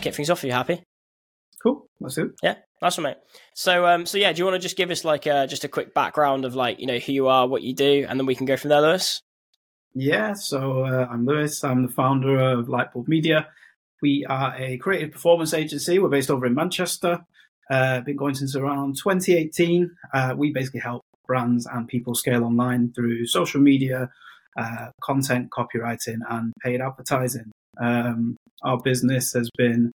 just kick things off. Are you happy? Cool. Let's do it. Yeah, nice one, mate. So, um, so yeah, do you want to just give us like uh, just a quick background of like you know who you are, what you do, and then we can go from there, Lewis? Yeah. So uh, I'm Lewis. I'm the founder of Lightbulb Media. We are a creative performance agency. We're based over in Manchester. Uh, been going since around 2018. Uh, we basically help brands and people scale online through social media, uh, content, copywriting, and paid advertising. Um, our business has been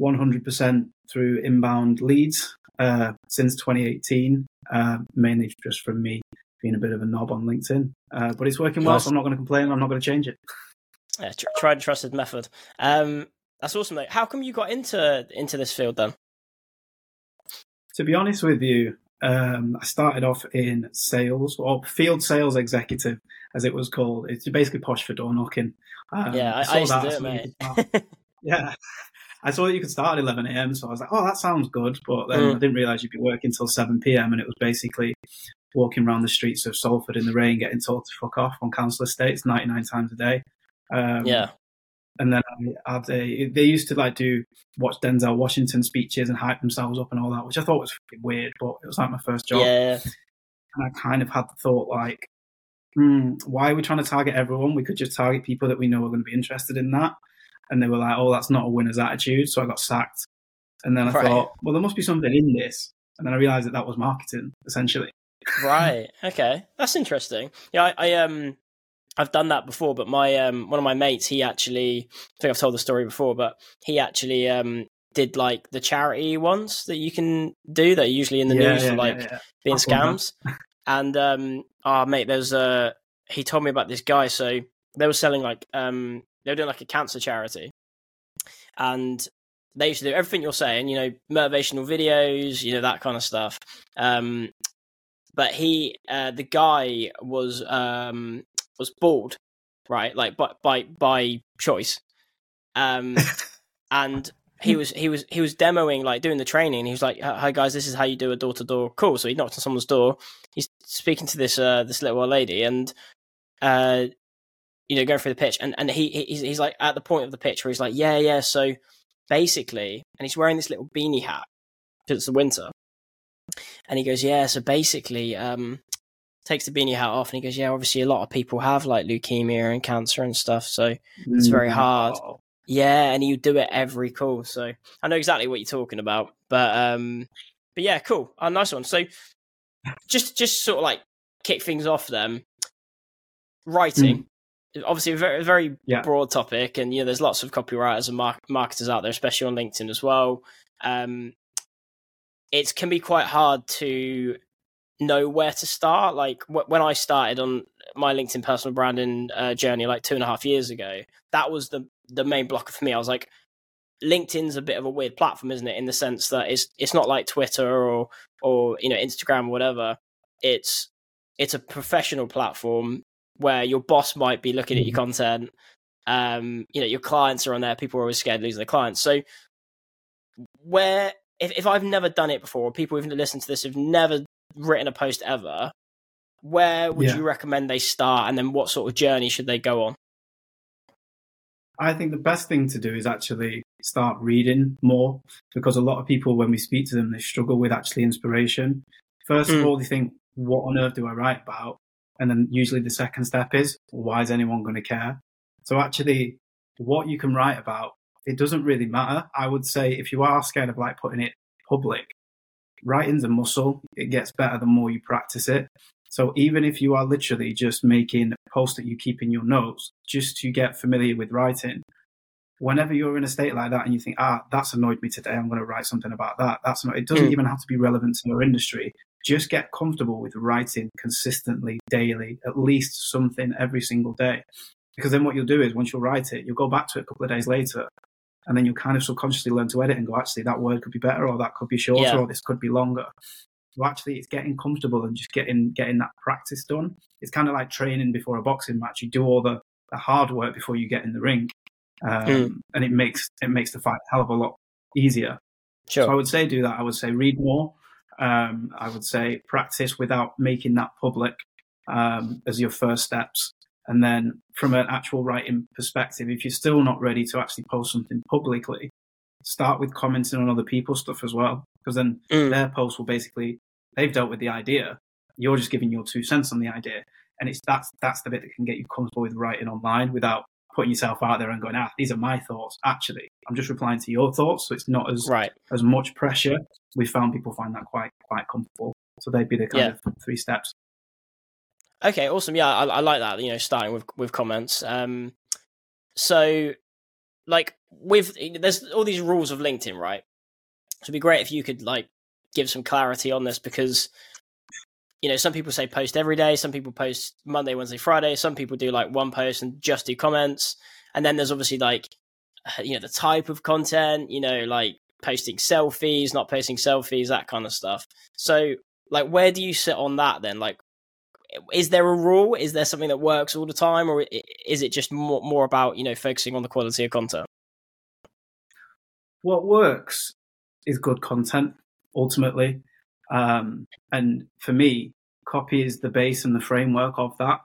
100% through inbound leads uh, since 2018, uh, mainly just from me being a bit of a knob on LinkedIn. Uh, but it's working well, so I'm not going to complain. I'm not going to change it. Yeah, tr- tried and trusted method. Um, that's awesome, mate. How come you got into into this field then? To be honest with you, um, I started off in sales or field sales executive, as it was called. It's basically posh for door knocking. Um, yeah, I, I, I used to do it, mate. yeah, I saw that you could start at 11 a.m. So I was like, oh, that sounds good. But then mm. I didn't realize you'd be working till 7 p.m. And it was basically walking around the streets of Salford in the rain, getting told to fuck off on council estates 99 times a day. Um, yeah. And then I had a, they used to like do watch Denzel Washington speeches and hype themselves up and all that, which I thought was weird, but it was like my first job. Yeah. And I kind of had the thought like, hmm, why are we trying to target everyone? We could just target people that we know are going to be interested in that and they were like, "Oh, that's not a winner's attitude," so I got sacked. And then I right. thought, well, there must be something in this, and then I realized that that was marketing essentially. right. Okay, that's interesting. Yeah, I, I um. I've done that before, but my um one of my mates, he actually I think I've told the story before, but he actually um did like the charity ones that you can do that are usually in the yeah, news yeah, for like yeah, being scams. and um oh mate, there's a he told me about this guy, so they were selling like um they were doing like a cancer charity, and they used to do everything you're saying, you know, motivational videos, you know, that kind of stuff. Um, but he, uh, the guy was um, was bald, right? Like by by by choice, um, and he was he was he was demoing like doing the training. He was like, "Hi guys, this is how you do a door to door call." So he knocked on someone's door. He's speaking to this uh, this little old lady, and uh, you know, going through the pitch, and and he he's, he's like at the point of the pitch where he's like, yeah, yeah. So basically, and he's wearing this little beanie hat because it's the winter, and he goes, yeah. So basically, um, takes the beanie hat off, and he goes, yeah. Obviously, a lot of people have like leukemia and cancer and stuff, so it's very hard. Yeah, and you do it every call. So I know exactly what you're talking about, but um, but yeah, cool. Oh, nice one. So just just sort of like kick things off. Then writing. Mm obviously a very, very yeah. broad topic, and you know there's lots of copywriters and mar- marketers out there, especially on LinkedIn as well. Um, it can be quite hard to know where to start. Like w- when I started on my LinkedIn personal branding uh, journey, like two and a half years ago, that was the the main blocker for me. I was like, LinkedIn's a bit of a weird platform, isn't it? In the sense that it's it's not like Twitter or or you know Instagram or whatever. It's it's a professional platform where your boss might be looking at your mm-hmm. content. Um, you know, your clients are on there. People are always scared of losing their clients. So, where if, if I've never done it before, people who've listened to this have never written a post ever, where would yeah. you recommend they start, and then what sort of journey should they go on? I think the best thing to do is actually start reading more because a lot of people, when we speak to them, they struggle with actually inspiration. First mm. of all, they think, what on earth do I write about? And then usually the second step is, why is anyone going to care? So actually, what you can write about, it doesn't really matter. I would say if you are scared of like putting it public, writing's a muscle. It gets better the more you practice it. So even if you are literally just making a post that you keep in your notes just to get familiar with writing, whenever you're in a state like that and you think, ah, that's annoyed me today, I'm going to write something about that. That's not, it doesn't mm. even have to be relevant to your industry just get comfortable with writing consistently daily, at least something every single day. Because then what you'll do is once you write it, you'll go back to it a couple of days later and then you'll kind of subconsciously learn to edit and go, actually, that word could be better or that could be shorter yeah. or this could be longer. So actually it's getting comfortable and just getting getting that practice done. It's kind of like training before a boxing match. You do all the, the hard work before you get in the ring. Um, mm. and it makes it makes the fight a hell of a lot easier. Sure. So I would say do that. I would say read more, um, I would say practice without making that public um, as your first steps. And then from an actual writing perspective, if you're still not ready to actually post something publicly, start with commenting on other people's stuff as well, because then mm. their posts will basically they've dealt with the idea. You're just giving your two cents on the idea, and it's that's that's the bit that can get you comfortable with writing online without putting yourself out there and going, ah, these are my thoughts. Actually, I'm just replying to your thoughts, so it's not as right. as much pressure. We found people find that quite quite comfortable. So they'd be the kind yeah. of three steps. Okay, awesome. Yeah, I, I, like that. You know, starting with with comments. Um, so like with there's all these rules of LinkedIn, right? So it'd be great if you could like give some clarity on this because you know some people say post every day, some people post Monday, Wednesday, Friday, some people do like one post and just do comments, and then there's obviously like you know the type of content, you know, like posting selfies, not posting selfies, that kind of stuff. So like where do you sit on that then? Like is there a rule? Is there something that works all the time, or is it just more more about you know focusing on the quality of content? What works is good content ultimately, um, and for me, copy is the base and the framework of that.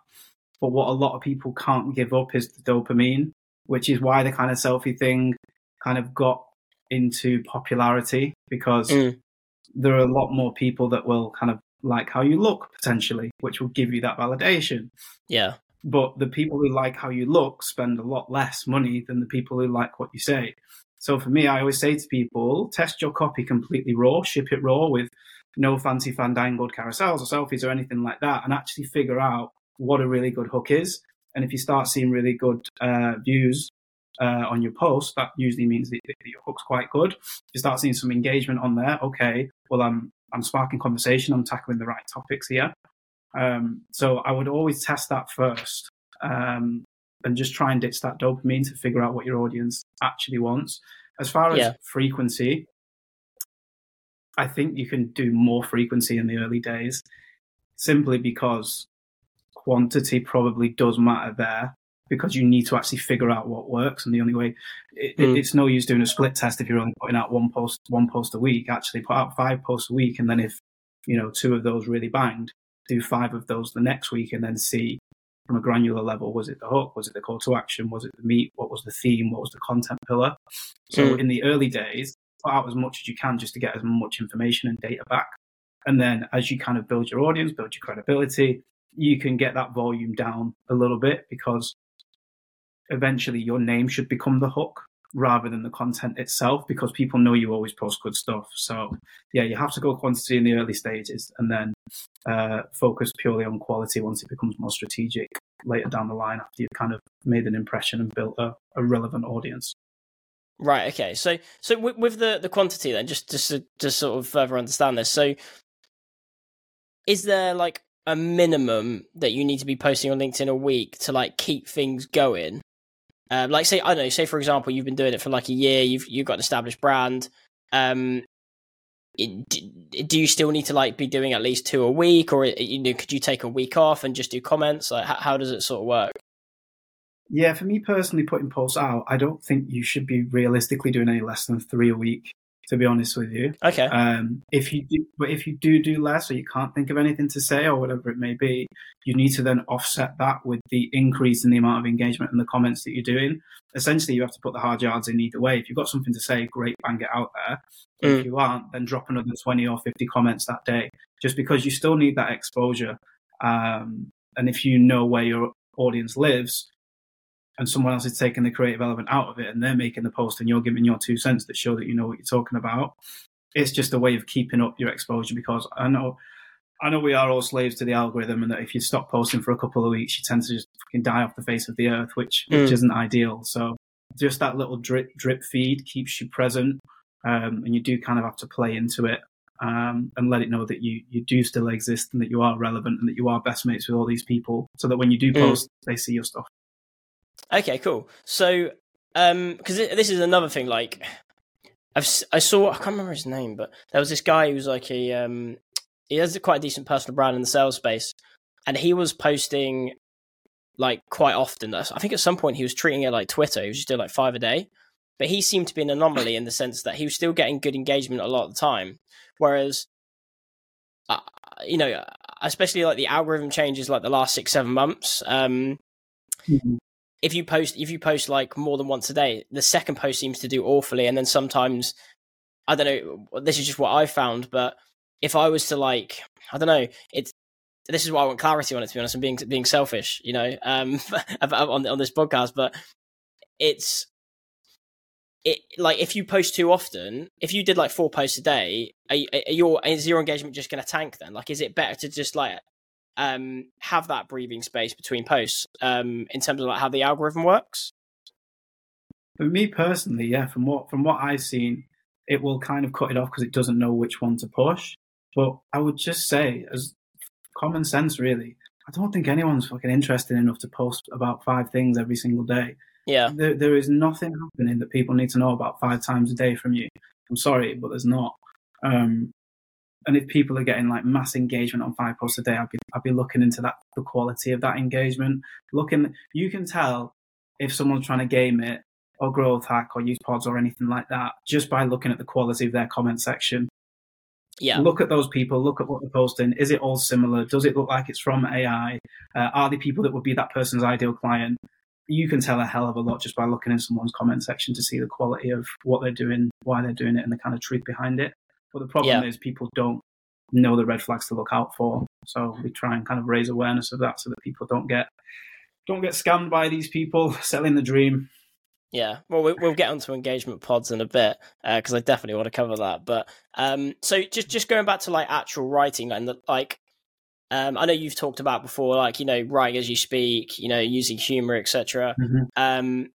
But what a lot of people can't give up is the dopamine, which is why the kind of selfie thing kind of got into popularity because mm. there are a lot more people that will kind of like how you look potentially, which will give you that validation. Yeah. But the people who like how you look spend a lot less money than the people who like what you say. So for me, I always say to people, test your copy completely raw, ship it raw with no fancy fandangled carousels or selfies or anything like that, and actually figure out what a really good hook is. And if you start seeing really good uh, views uh, on your post, that usually means that, that, your hook's quite good. If you start seeing some engagement on there, okay, well, I'm I'm sparking conversation, I'm tackling the right topics here. Um, so I would always test that first um, and just try and ditch that dopamine to figure out what your audience actually wants. As far as yeah. frequency, I think you can do more frequency in the early days simply because quantity probably does matter there because you need to actually figure out what works. And the only way it, mm. it's no use doing a split test if you're only putting out one post, one post a week. Actually, put out five posts a week, and then if you know two of those really banged, do five of those the next week, and then see from a granular level was it the hook, was it the call to action, was it the meat, what was the theme, what was the content pillar. So mm. in the early days, put out as much as you can just to get as much information and data back. And then as you kind of build your audience, build your credibility, you can get that volume down a little bit because eventually your name should become the hook rather than the content itself because people know you always post good stuff. So yeah, you have to go quantity in the early stages and then uh, focus purely on quality once it becomes more strategic later down the line after you've kind of made an impression and built a, a relevant audience. Right. Okay. So so with, with the the quantity then, just just to just sort of further understand this. So is there like a minimum that you need to be posting on LinkedIn a week to like keep things going? Um, like say I don't know, say for example, you've been doing it for like a year, you've you've got an established brand. Um, it, do you still need to like be doing at least two a week, or you know, could you take a week off and just do comments? Like, how, how does it sort of work? Yeah, for me personally, putting posts out, I don't think you should be realistically doing any less than three a week to be honest with you. Okay. Um, if you do, but if you do do less, or you can't think of anything to say, or whatever it may be, you need to then offset that with the increase in the amount of engagement and the comments that you're doing. Essentially, you have to put the hard yards in either way. If you've got something to say, great, bang it out there. Mm. If you aren't, then drop another twenty or fifty comments that day, just because you still need that exposure. Um, and if you know where your audience lives, and someone else is taking the creative element out of it and they're making the post and you're giving your two cents that show that you know what you're talking about. It's just a way of keeping up your exposure because I know I know we are all slaves to the algorithm and that if you stop posting for a couple of weeks you tend to just fucking die off the face of the earth, which mm. which isn't ideal. So just that little drip drip feed keeps you present um, and you do kind of have to play into it um, and let it know that you you do still exist and that you are relevant and that you are best mates with all these people so that when you do mm. post mm. they see your stuff. Okay, cool. So, um, because this is another thing. Like, I've I saw I can't remember his name, but there was this guy who was like a um, he has a quite a decent personal brand in the sales space, and he was posting like quite often. I think at some point he was treating it like Twitter. He was just doing like five a day, but he seemed to be an anomaly in the sense that he was still getting good engagement a lot of the time, whereas. Uh, you know, especially like the algorithm changes like the last six, seven months. Um, mm-hmm if you post if you post like more than once a day, the second post seems to do awfully, and then sometimes I don't know. This is just what I found, but if I was to like, I don't know, it's this is why I want clarity on it. To be honest, I'm being being selfish, you know, um, on on this podcast, but it's it like if you post too often, if you did like four posts a day, are, are your is your engagement just going to tank then? Like, is it better to just like um have that breathing space between posts um in terms of like how the algorithm works? For me personally, yeah, from what from what I've seen, it will kind of cut it off because it doesn't know which one to push. But I would just say, as common sense, really, I don't think anyone's fucking interested enough to post about five things every single day. Yeah. There, there is nothing happening that people need to know about five times a day from you. I'm sorry, but there's not. Um, and if people are getting like mass engagement on five posts a day, I'd be, I'd be looking into that, the quality of that engagement. Looking, you can tell if someone's trying to game it or growth hack or use pods or anything like that just by looking at the quality of their comment section. Yeah. Look at those people. Look at what they're posting. Is it all similar? Does it look like it's from AI? Uh, are the people that would be that person's ideal client? you can tell a hell of a lot just by looking in someone's comment section to see the quality of what they're doing, why they're doing it, and the kind of truth behind it. But the problem yeah. is people don't know the red flags to look out for. So we try and kind of raise awareness of that so that people don't get don't get scammed by these people selling the dream. Yeah, well, we'll get onto engagement pods in a bit because uh, I definitely want to cover that. But um, so just just going back to like actual writing and the, like um, I know you've talked about before, like you know, writing as you speak, you know, using humor, etc. Mm-hmm. Um,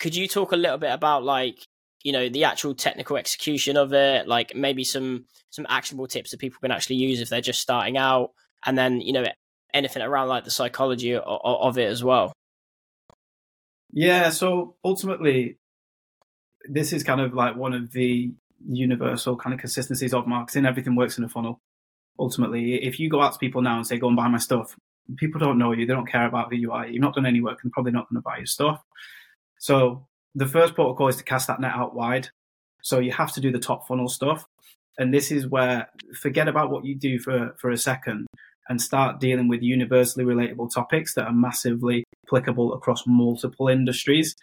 could you talk a little bit about like you know the actual technical execution of it, like maybe some some actionable tips that people can actually use if they're just starting out, and then you know anything around like the psychology of, of it as well. Yeah, so ultimately, this is kind of like one of the universal kind of consistencies of marketing. Everything works in a funnel ultimately, if you go out to people now and say, go and buy my stuff, people don't know you. They don't care about who you are. You've not done any work and probably not going to buy your stuff. So the first protocol is to cast that net out wide. So you have to do the top funnel stuff. And this is where forget about what you do for, for a second and start dealing with universally relatable topics that are massively applicable across multiple industries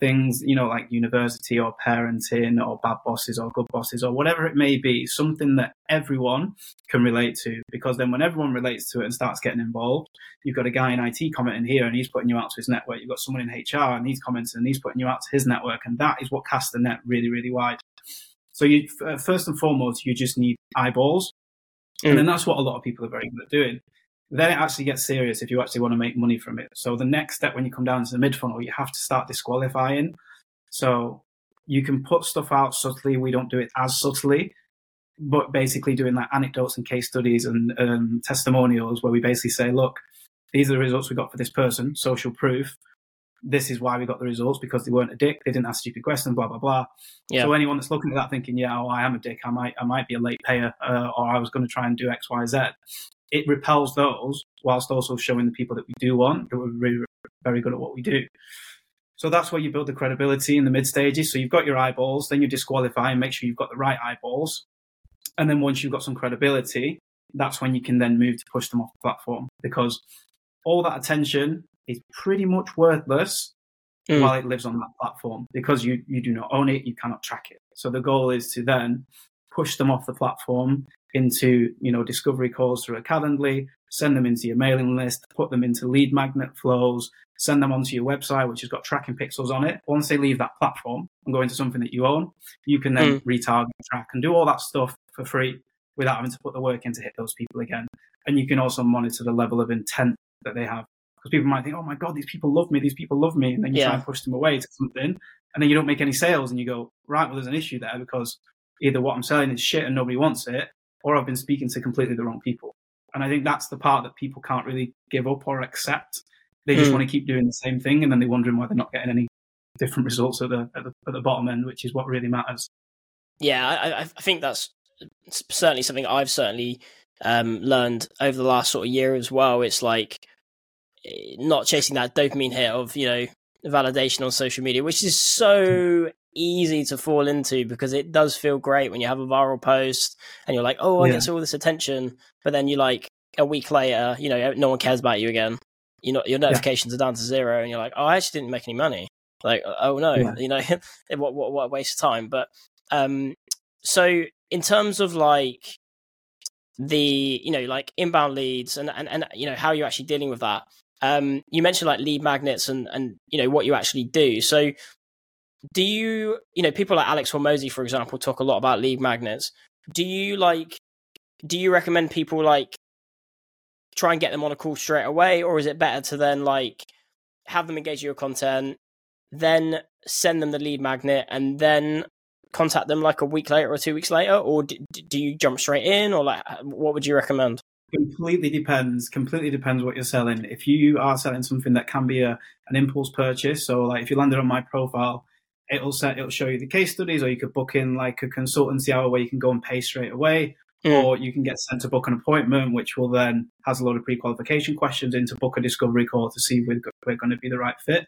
things, you know, like university or parenting or bad bosses or good bosses or whatever it may be, something that everyone can relate to. Because then when everyone relates to it and starts getting involved, you've got a guy in IT commenting here and he's putting you out to his network. You've got someone in HR and he's commenting and he's putting you out to his network. And that is what casts the net really, really wide. So you, first and foremost, you just need eyeballs. Mm. And then that's what a lot of people are very good at doing then it actually gets serious if you actually want to make money from it. So the next step when you come down to the mid funnel, you have to start disqualifying. So you can put stuff out subtly. We don't do it as subtly, but basically doing like anecdotes and case studies and um, testimonials where we basically say, look, these are the results we got for this person, social proof. This is why we got the results because they weren't a dick. They didn't ask stupid questions, blah blah blah. Yeah. So anyone that's looking at that thinking, yeah, oh, I am a dick. I might, I might be a late payer, uh, or I was going to try and do X, Y, Z it repels those whilst also showing the people that we do want that we're really, very good at what we do. So that's where you build the credibility in the mid stages. So you've got your eyeballs, then you disqualify and make sure you've got the right eyeballs. And then once you've got some credibility, that's when you can then move to push them off the platform because all that attention is pretty much worthless mm. while it lives on that platform because you, you do not own it, you cannot track it. So the goal is to then push them off the platform into you know discovery calls through a Calendly, send them into your mailing list, put them into lead magnet flows, send them onto your website, which has got tracking pixels on it. Once they leave that platform and go into something that you own, you can then mm. retarget, track, and do all that stuff for free without having to put the work in to hit those people again. And you can also monitor the level of intent that they have. Because people might think, oh my God, these people love me, these people love me. And then you yeah. try and push them away to something, and then you don't make any sales, and you go, right, well, there's an issue there because either what I'm selling is shit and nobody wants it, or I've been speaking to completely the wrong people. And I think that's the part that people can't really give up or accept. They just mm. want to keep doing the same thing, and then they're wondering why they're not getting any different results at the at the, at the bottom end, which is what really matters. Yeah, I, I think that's certainly something I've certainly um, learned over the last sort of year as well. It's like eh, not chasing that dopamine hit of you know validation on social media, which is so easy to fall into because it does feel great when you have a viral post and you're like, oh, I yeah. get all this attention, but then you like a week later, you know, no one cares about you again. you know your notifications yeah. are down to zero, and you're like, oh, I actually didn't make any money. Like, oh no, yeah. you know, what, what what a waste of time. But um, so in terms of like the you know like inbound leads and and, and you know how you're actually dealing with that um you mentioned like lead magnets and and you know what you actually do so do you you know people like alex Hormozi, for example talk a lot about lead magnets. Do you like do you recommend people like try and get them on a call straight away or is it better to then like have them engage your content then send them the lead magnet and then contact them like a week later or two weeks later? Or do, do you jump straight in or like uh, what would you recommend? Completely depends completely depends what you're selling. If you are selling something that can be a an impulse purchase so like if you landed on my profile it'll set it'll show you the case studies or you could book in like a consultancy hour where you can go and pay straight away mm. or you can get sent to book an appointment which will then has a lot of pre-qualification questions into book a discovery call to see if we're, we're going to be the right fit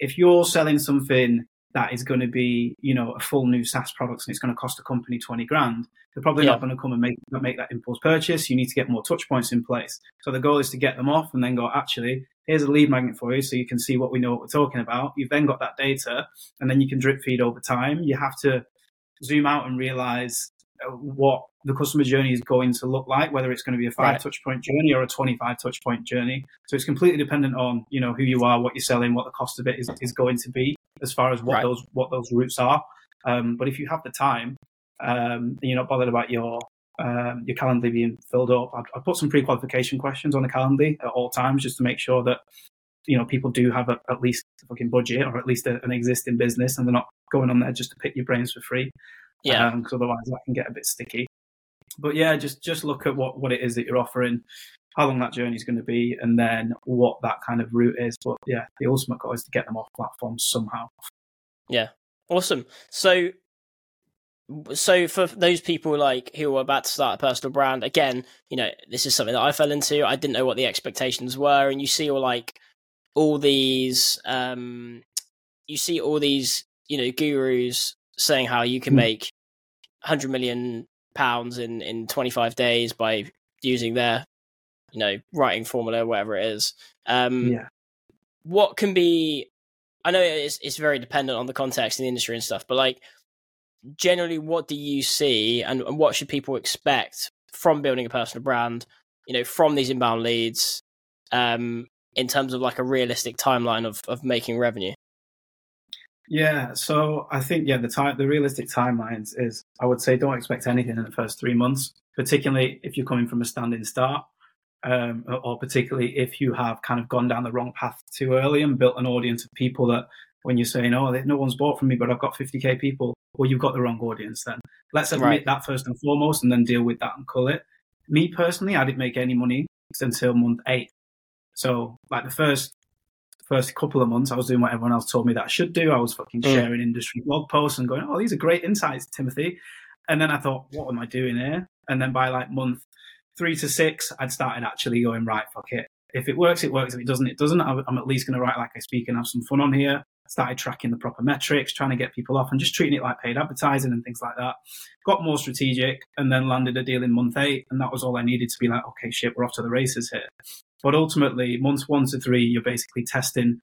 if you're selling something that is going to be, you know, a full new SaaS product and it's going to cost a company 20 grand, they're probably yeah. not going to come and make, make that impulse purchase. You need to get more touch points in place. So the goal is to get them off and then go, actually, here's a lead magnet for you so you can see what we know what we're talking about. You've then got that data and then you can drip feed over time. You have to zoom out and realize uh, what the customer journey is going to look like, whether it's going to be a five right. touch point journey or a 25 touch point journey. So it's completely dependent on, you know, who you are, what you're selling, what the cost of it is, is going to be as far as what right. those what those routes are. Um, but if you have the time um, and you're not bothered about your um, your calendar being filled up, I'd, I'd put some pre-qualification questions on the calendar at all times just to make sure that you know people do have a, at least a fucking budget or at least a, an existing business and they're not going on there just to pick your brains for free. Yeah, because um, otherwise that can get a bit sticky. But yeah, just just look at what what it is that you're offering how long that journey is going to be, and then what that kind of route is. But yeah, the ultimate goal is to get them off platforms somehow. Yeah, awesome. So, so for those people like who are about to start a personal brand, again, you know, this is something that I fell into. I didn't know what the expectations were, and you see all like all these, um, you see all these, you know, gurus saying how you can hmm. make 100 million pounds in in 25 days by using their you know, writing formula, whatever it is. Um, yeah. What can be? I know it's it's very dependent on the context in the industry and stuff, but like generally, what do you see, and, and what should people expect from building a personal brand? You know, from these inbound leads, um, in terms of like a realistic timeline of of making revenue. Yeah, so I think yeah, the time the realistic timelines is I would say don't expect anything in the first three months, particularly if you're coming from a standing start um, or particularly if you have kind of gone down the wrong path too early and built an audience of people that when you're saying, oh, no one's bought from me, but I've got 50k people, well, you've got the wrong audience then. Let's admit right. that first and foremost and then deal with that and call it. Me personally, I didn't make any money until month eight. So, like the first first couple of months, I was doing what everyone else told me that I should do. I was fucking mm. sharing industry blog posts and going, oh, these are great insights, Timothy. And then I thought, what am I doing here? And then by like month three to six, I'd started actually going, right, fuck it. If it works, it works. If it doesn't, it doesn't. I'm at least going to write like I speak and have some fun on here. Started tracking the proper metrics, trying to get people off and just treating it like paid advertising and things like that. Got more strategic and then landed a deal in month eight. And that was all I needed to be like, okay, shit, we're off to the races here. But ultimately, months one to three, you're basically testing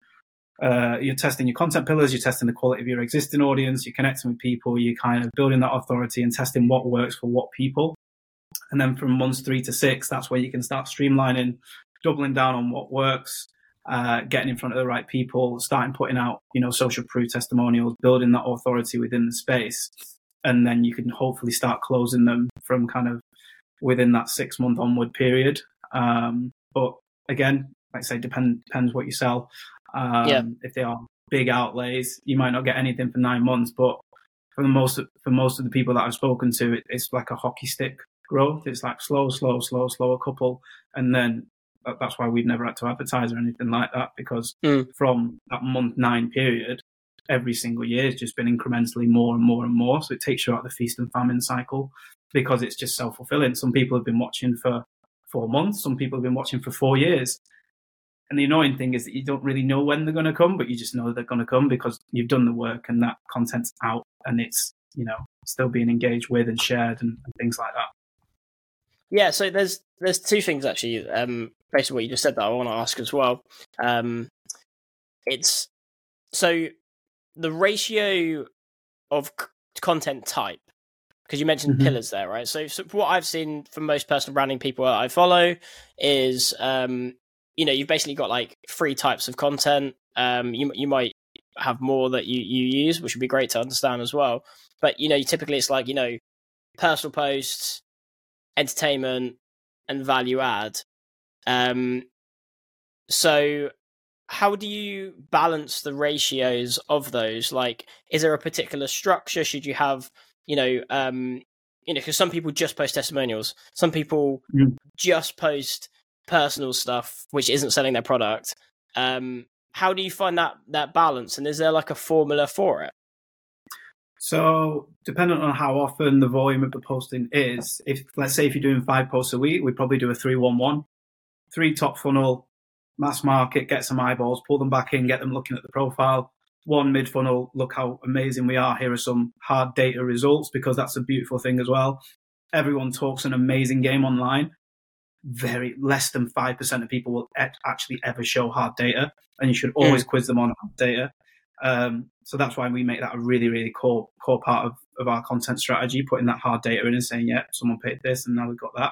uh, you're testing your content pillars, you're testing the quality of your existing audience, you're connecting with people, you're kind of building that authority and testing what works for what people. And then from months three to six, that's where you can start streamlining, doubling down on what works, uh, getting in front of the right people, starting putting out, you know, social proof testimonials, building that authority within the space. And then you can hopefully start closing them from kind of within that six month onward period. Um, but again, like I say, depend, depends what you sell. Um, yeah. If they are big outlays, you might not get anything for nine months, but for the most for most of the people that I've spoken to, it, it's like a hockey stick growth. It's like slow, slow, slow, slow, a couple, and then that's why we've never had to advertise or anything like that because mm. from that month nine period, every single year has just been incrementally more and more and more. So it takes you out of the feast and famine cycle because it's just self fulfilling. Some people have been watching for four months, some people have been watching for four years. And the annoying thing is that you don't really know when they're going to come, but you just know they're going to come because you've done the work and that content's out and it's, you know, still being engaged with and shared and, and things like that. Yeah, so there's there's two things actually. Um, based on what you just said, that I want to ask as well. Um, it's so the ratio of c- content type because you mentioned mm-hmm. pillars there, right? So, so what I've seen from most personal branding people I follow is, um, you know, you've basically got like three types of content. Um, you you might have more that you you use, which would be great to understand as well. But you know, typically it's like you know, personal posts, entertainment, and value add. Um, so how do you balance the ratios of those? Like, is there a particular structure? Should you have, you know, um, you know, because some people just post testimonials, some people mm. just post personal stuff which isn't selling their product. Um, how do you find that that balance, and is there like a formula for it? So, depending on how often the volume of the posting is, if let's say if you're doing five posts a week, we probably do a three-one-one, three top funnel, mass market, get some eyeballs, pull them back in, get them looking at the profile. One mid funnel, look how amazing we are. Here are some hard data results because that's a beautiful thing as well. Everyone talks an amazing game online. Very less than 5% of people will actually ever show hard data, and you should always mm. quiz them on hard data. Um, so that's why we make that a really, really core core part of, of our content strategy, putting that hard data in and saying, yeah, someone paid this and now we've got that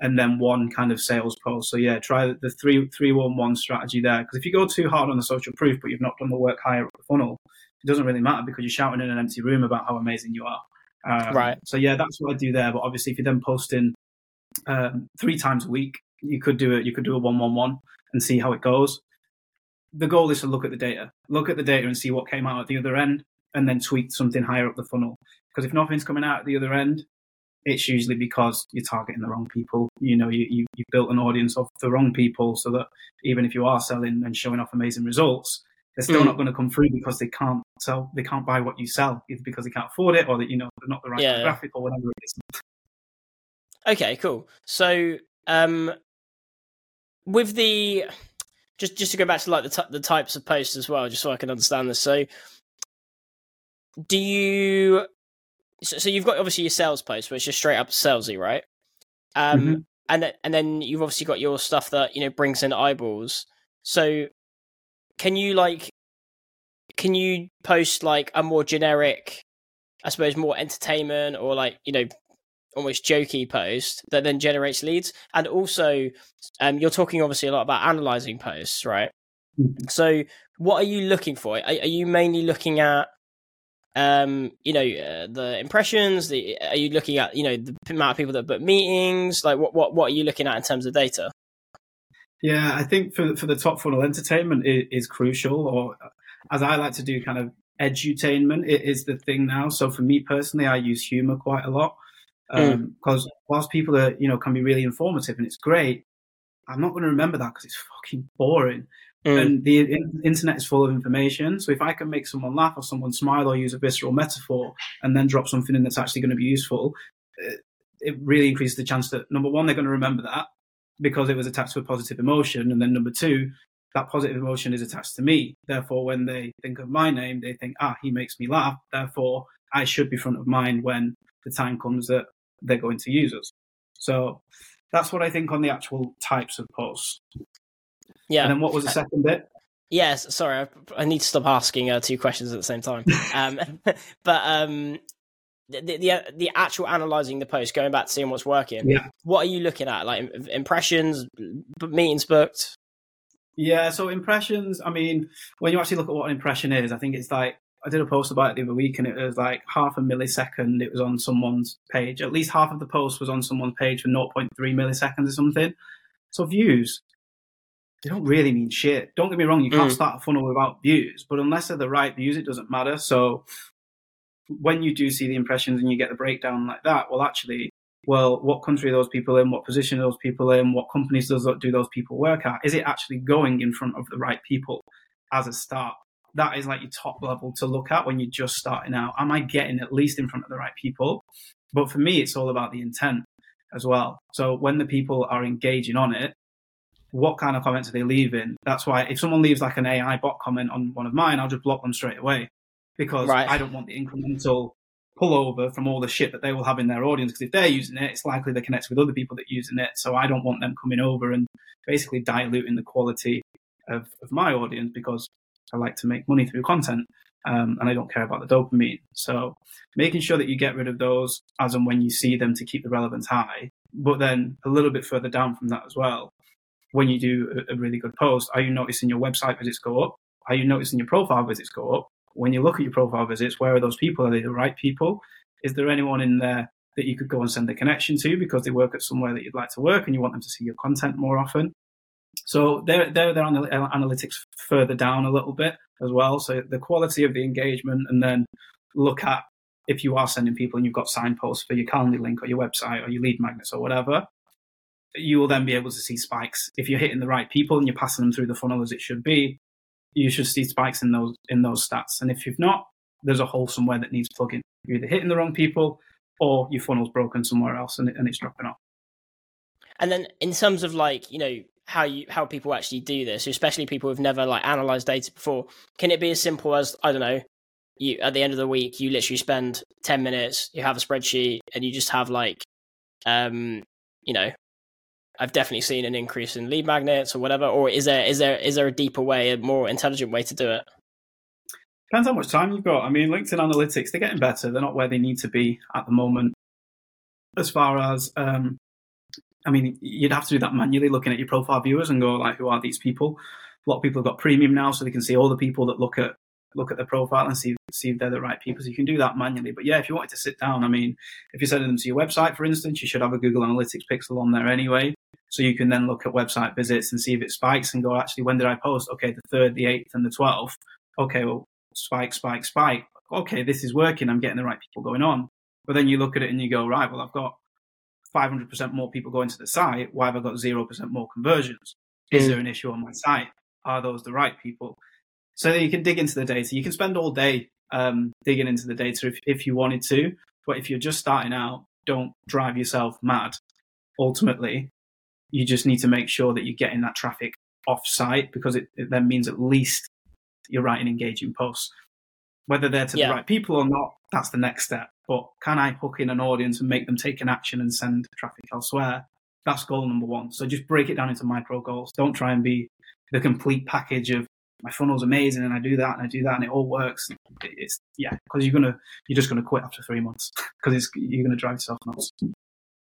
and then one kind of sales post. So yeah, try the three three one one strategy there. Because if you go too hard on the social proof, but you've not done the work higher up the funnel, it doesn't really matter because you're shouting in an empty room about how amazing you are. Um, right. So yeah, that's what I do there. But obviously, if you're then posting um, three times a week, you could do it. You could do a one one one and see how it goes. The goal is to look at the data, look at the data and see what came out at the other end, and then tweak something higher up the funnel. Because if nothing's coming out at the other end, it's usually because you're targeting the wrong people. You know, you, you, you built an audience of the wrong people so that even if you are selling and showing off amazing results, they're still mm. not going to come through because they can't sell, they can't buy what you sell, either because they can't afford it or that, you know, they're not the right yeah. graphic or whatever it is. Okay, cool. So, um, with the, just, just to go back to like the, t- the types of posts as well, just so I can understand this. So, do you so, so you've got obviously your sales post, which is straight up salesy, right? Um, mm-hmm. and th- and then you've obviously got your stuff that you know brings in eyeballs. So, can you like, can you post like a more generic, I suppose, more entertainment or like you know, almost jokey post that then generates leads? And also, um, you're talking obviously a lot about analyzing posts, right? Mm-hmm. So, what are you looking for? Are, are you mainly looking at um, you know, uh, the impressions. The are you looking at you know the amount of people that book meetings? Like what what what are you looking at in terms of data? Yeah, I think for for the top funnel, entertainment is, is crucial, or as I like to do, kind of edutainment. It is the thing now. So for me personally, I use humor quite a lot because um, mm. whilst people are you know can be really informative and it's great, I'm not going to remember that because it's fucking boring. Mm. And the in- internet is full of information. So if I can make someone laugh or someone smile or use a visceral metaphor and then drop something in that's actually going to be useful, it, it really increases the chance that number one, they're going to remember that because it was attached to a positive emotion. And then number two, that positive emotion is attached to me. Therefore, when they think of my name, they think, ah, he makes me laugh. Therefore, I should be front of mind when the time comes that they're going to use us. So that's what I think on the actual types of posts. Yeah. And then what was the second bit? Yes, sorry, I, I need to stop asking uh, two questions at the same time. um, but um, the, the the actual analyzing the post, going back to seeing what's working. Yeah. What are you looking at? Like impressions, meetings booked. Yeah, so impressions. I mean, when you actually look at what an impression is, I think it's like I did a post about it the other week, and it was like half a millisecond. It was on someone's page. At least half of the post was on someone's page for 0.3 milliseconds or something. So views they don't really mean shit. Don't get me wrong, you can't mm. start a funnel without views, but unless they're the right views, it doesn't matter. So when you do see the impressions and you get the breakdown like that, well, actually, well, what country are those people in? What position are those people in? What companies does do those people work at? Is it actually going in front of the right people as a start? That is like your top level to look at when you're just starting out. Am I getting at least in front of the right people? But for me, it's all about the intent as well. So when the people are engaging on it, what kind of comments are they leaving? That's why if someone leaves like an AI bot comment on one of mine, I'll just block them straight away because right. I don't want the incremental pullover from all the shit that they will have in their audience. Because if they're using it, it's likely they connect with other people that are using it. So I don't want them coming over and basically diluting the quality of, of my audience because I like to make money through content um, and I don't care about the dopamine. So making sure that you get rid of those as and when you see them to keep the relevance high. But then a little bit further down from that as well, when you do a, really good post, are you noticing your website visits go up? Are you noticing your profile visits go up? When you look at your profile visits, where are those people? Are they the right people? Is there anyone in there that you could go and send a connection to because they work at somewhere that you'd like to work and you want them to see your content more often? So they're, they're, they're analytics further down a little bit as well. So the quality of the engagement, and then look at if you are sending people and you've got signposts for your Calendly link or your website or your lead magnets or whatever, you will then be able to see spikes. If you're hitting the right people and you're passing them through the funnel as it should be, you should see spikes in those in those stats. And if you've not, there's a hole somewhere that needs plugging. You're either hitting the wrong people or your funnel's broken somewhere else and, and it's dropping off. And then in terms of like, you know, how you how people actually do this, especially people who've never like analyzed data before. Can it be as simple as I don't know, you at the end of the week you literally spend ten minutes, you have a spreadsheet, and you just have like, um, you know, I've definitely seen an increase in lead magnets or whatever. Or is there is there is there a deeper way, a more intelligent way to do it? Depends how much time you've got. I mean, LinkedIn analytics they're getting better. They're not where they need to be at the moment. As far as um, I mean, you'd have to do that manually, looking at your profile viewers and go like, who are these people? A lot of people have got premium now, so they can see all the people that look at look at their profile and see see if they're the right people. So you can do that manually. But yeah, if you wanted to sit down, I mean, if you're sending them to your website, for instance, you should have a Google Analytics pixel on there anyway. So you can then look at website visits and see if it spikes and go, actually, when did I post? Okay, the third, the eighth, and the twelfth. Okay, well, spike, spike, spike. Okay, this is working. I'm getting the right people going on. But then you look at it and you go, right, well, I've got 500% more people going to the site, why have I got 0% more conversions? Is mm. there an issue on my site? Are those the right people? So you can dig into the data. You can spend all day um, digging into the data if, if you wanted to. But if you're just starting out, don't drive yourself mad. Ultimately, you just need to make sure that you're getting that traffic off site because it, it then means at least you're writing engaging posts. Whether they're to yeah. the right people or not, that's the next step. But can I hook in an audience and make them take an action and send traffic elsewhere? That's goal number one. So just break it down into micro goals. Don't try and be the complete package of my funnel's amazing and I do that and I do that and it all works. It's yeah, because you're gonna you're just gonna quit after three months because you're gonna drive yourself nuts.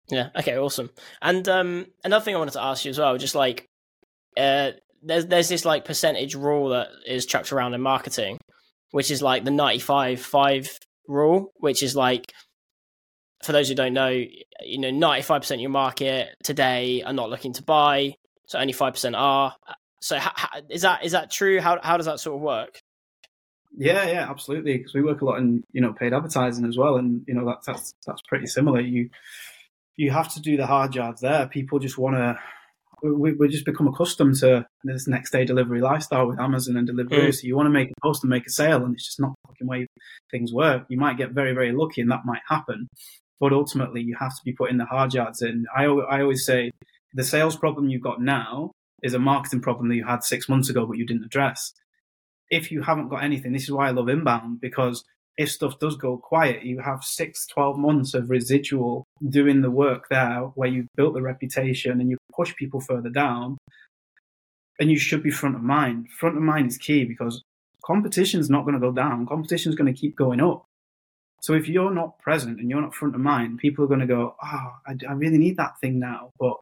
Yeah. Okay. Awesome. And um, another thing I wanted to ask you as well, just like uh, there's there's this like percentage rule that is chucked around in marketing, which is like the 95 5 rule, which is like, for those who don't know, you know, 95% of your market today are not looking to buy. So only 5% are. So is that, is that true? How, how does that sort of work? Yeah, yeah, absolutely. Because we work a lot in you know paid advertising as well, and you know that's that's that's pretty similar. You you have to do the hard yards there. People just want to we, we just become accustomed to this next day delivery lifestyle with Amazon and Deliveroo. Mm. So you want to make a post and make a sale, and it's just not the fucking way things work. You might get very, very lucky, and that might happen. But ultimately, you have to be putting the hard yards in. I, I always say the sales problem you've got now is a marketing problem that you had six months ago, but you didn't address. If you haven't got anything, this is why I love inbound because if stuff does go quiet, you have six, 12 months of residual doing the work there where you've built the reputation and you push people further down. And you should be front of mind. Front of mind is key because competition is not going to go down. Competition is going to keep going up. So if you're not present and you're not front of mind, people are going to go, "Oh, I, I really need that thing now," but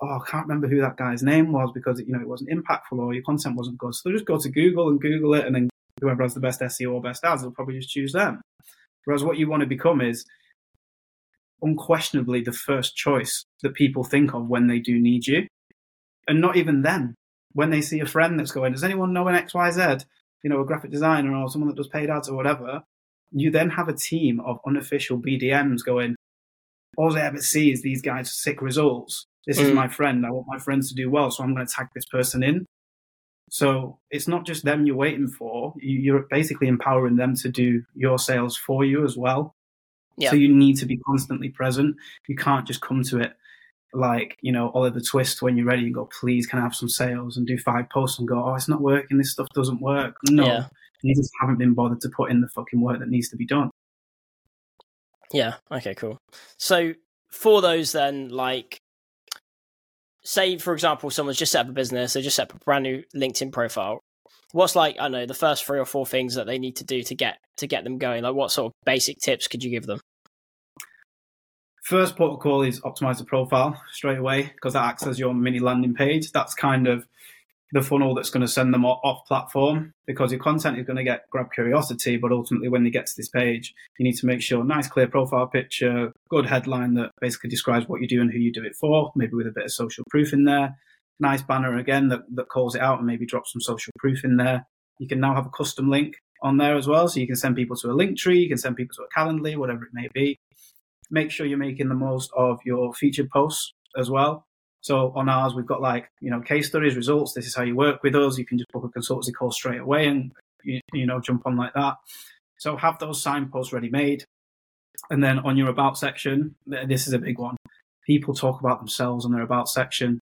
oh, I can't remember who that guy's name was because you know it wasn't impactful or your content wasn't good. So just go to Google and Google it, and then whoever has the best SEO or best ads, they'll probably just choose them. Whereas what you want to become is unquestionably the first choice that people think of when they do need you. And not even then, when they see a friend that's going, does anyone know an XYZ? You know, a graphic designer or someone that does paid ads or whatever. You then have a team of unofficial BDMs going, all they ever see is these guys' sick results. This mm. is my friend. I want my friends to do well, so I'm going to tag this person in. So it's not just them you're waiting for. You're basically empowering them to do your sales for you as well. Yeah. So you need to be constantly present. You can't just come to it like, you know, Oliver Twist when you're ready and go, please, can I have some sales and do five posts and go, oh, it's not working. This stuff doesn't work. No, yeah. you just haven't been bothered to put in the fucking work that needs to be done. Yeah. Okay, cool. So for those then, like, say for example, someone's just set up a business, they just set up a brand new LinkedIn profile. What's like I know the first three or four things that they need to do to get to get them going? Like what sort of basic tips could you give them? First protocol is optimize the profile straight away because that acts as your mini landing page. That's kind of the funnel that's going to send them off platform because your content is going to get grab curiosity, but ultimately when they get to this page, you need to make sure nice clear profile picture, good headline that basically describes what you do and who you do it for, maybe with a bit of social proof in there. Nice banner again that, that calls it out and maybe drop some social proof in there. You can now have a custom link on there as well. So you can send people to a Linktree, you can send people to a Calendly, whatever it may be. Make sure you're making the most of your featured posts as well. So on ours, we've got like, you know, case studies, results. This is how you work with us. You can just book a consultancy call straight away and, you, you know, jump on like that. So have those signposts ready made. And then on your about section, this is a big one. People talk about themselves on their about section.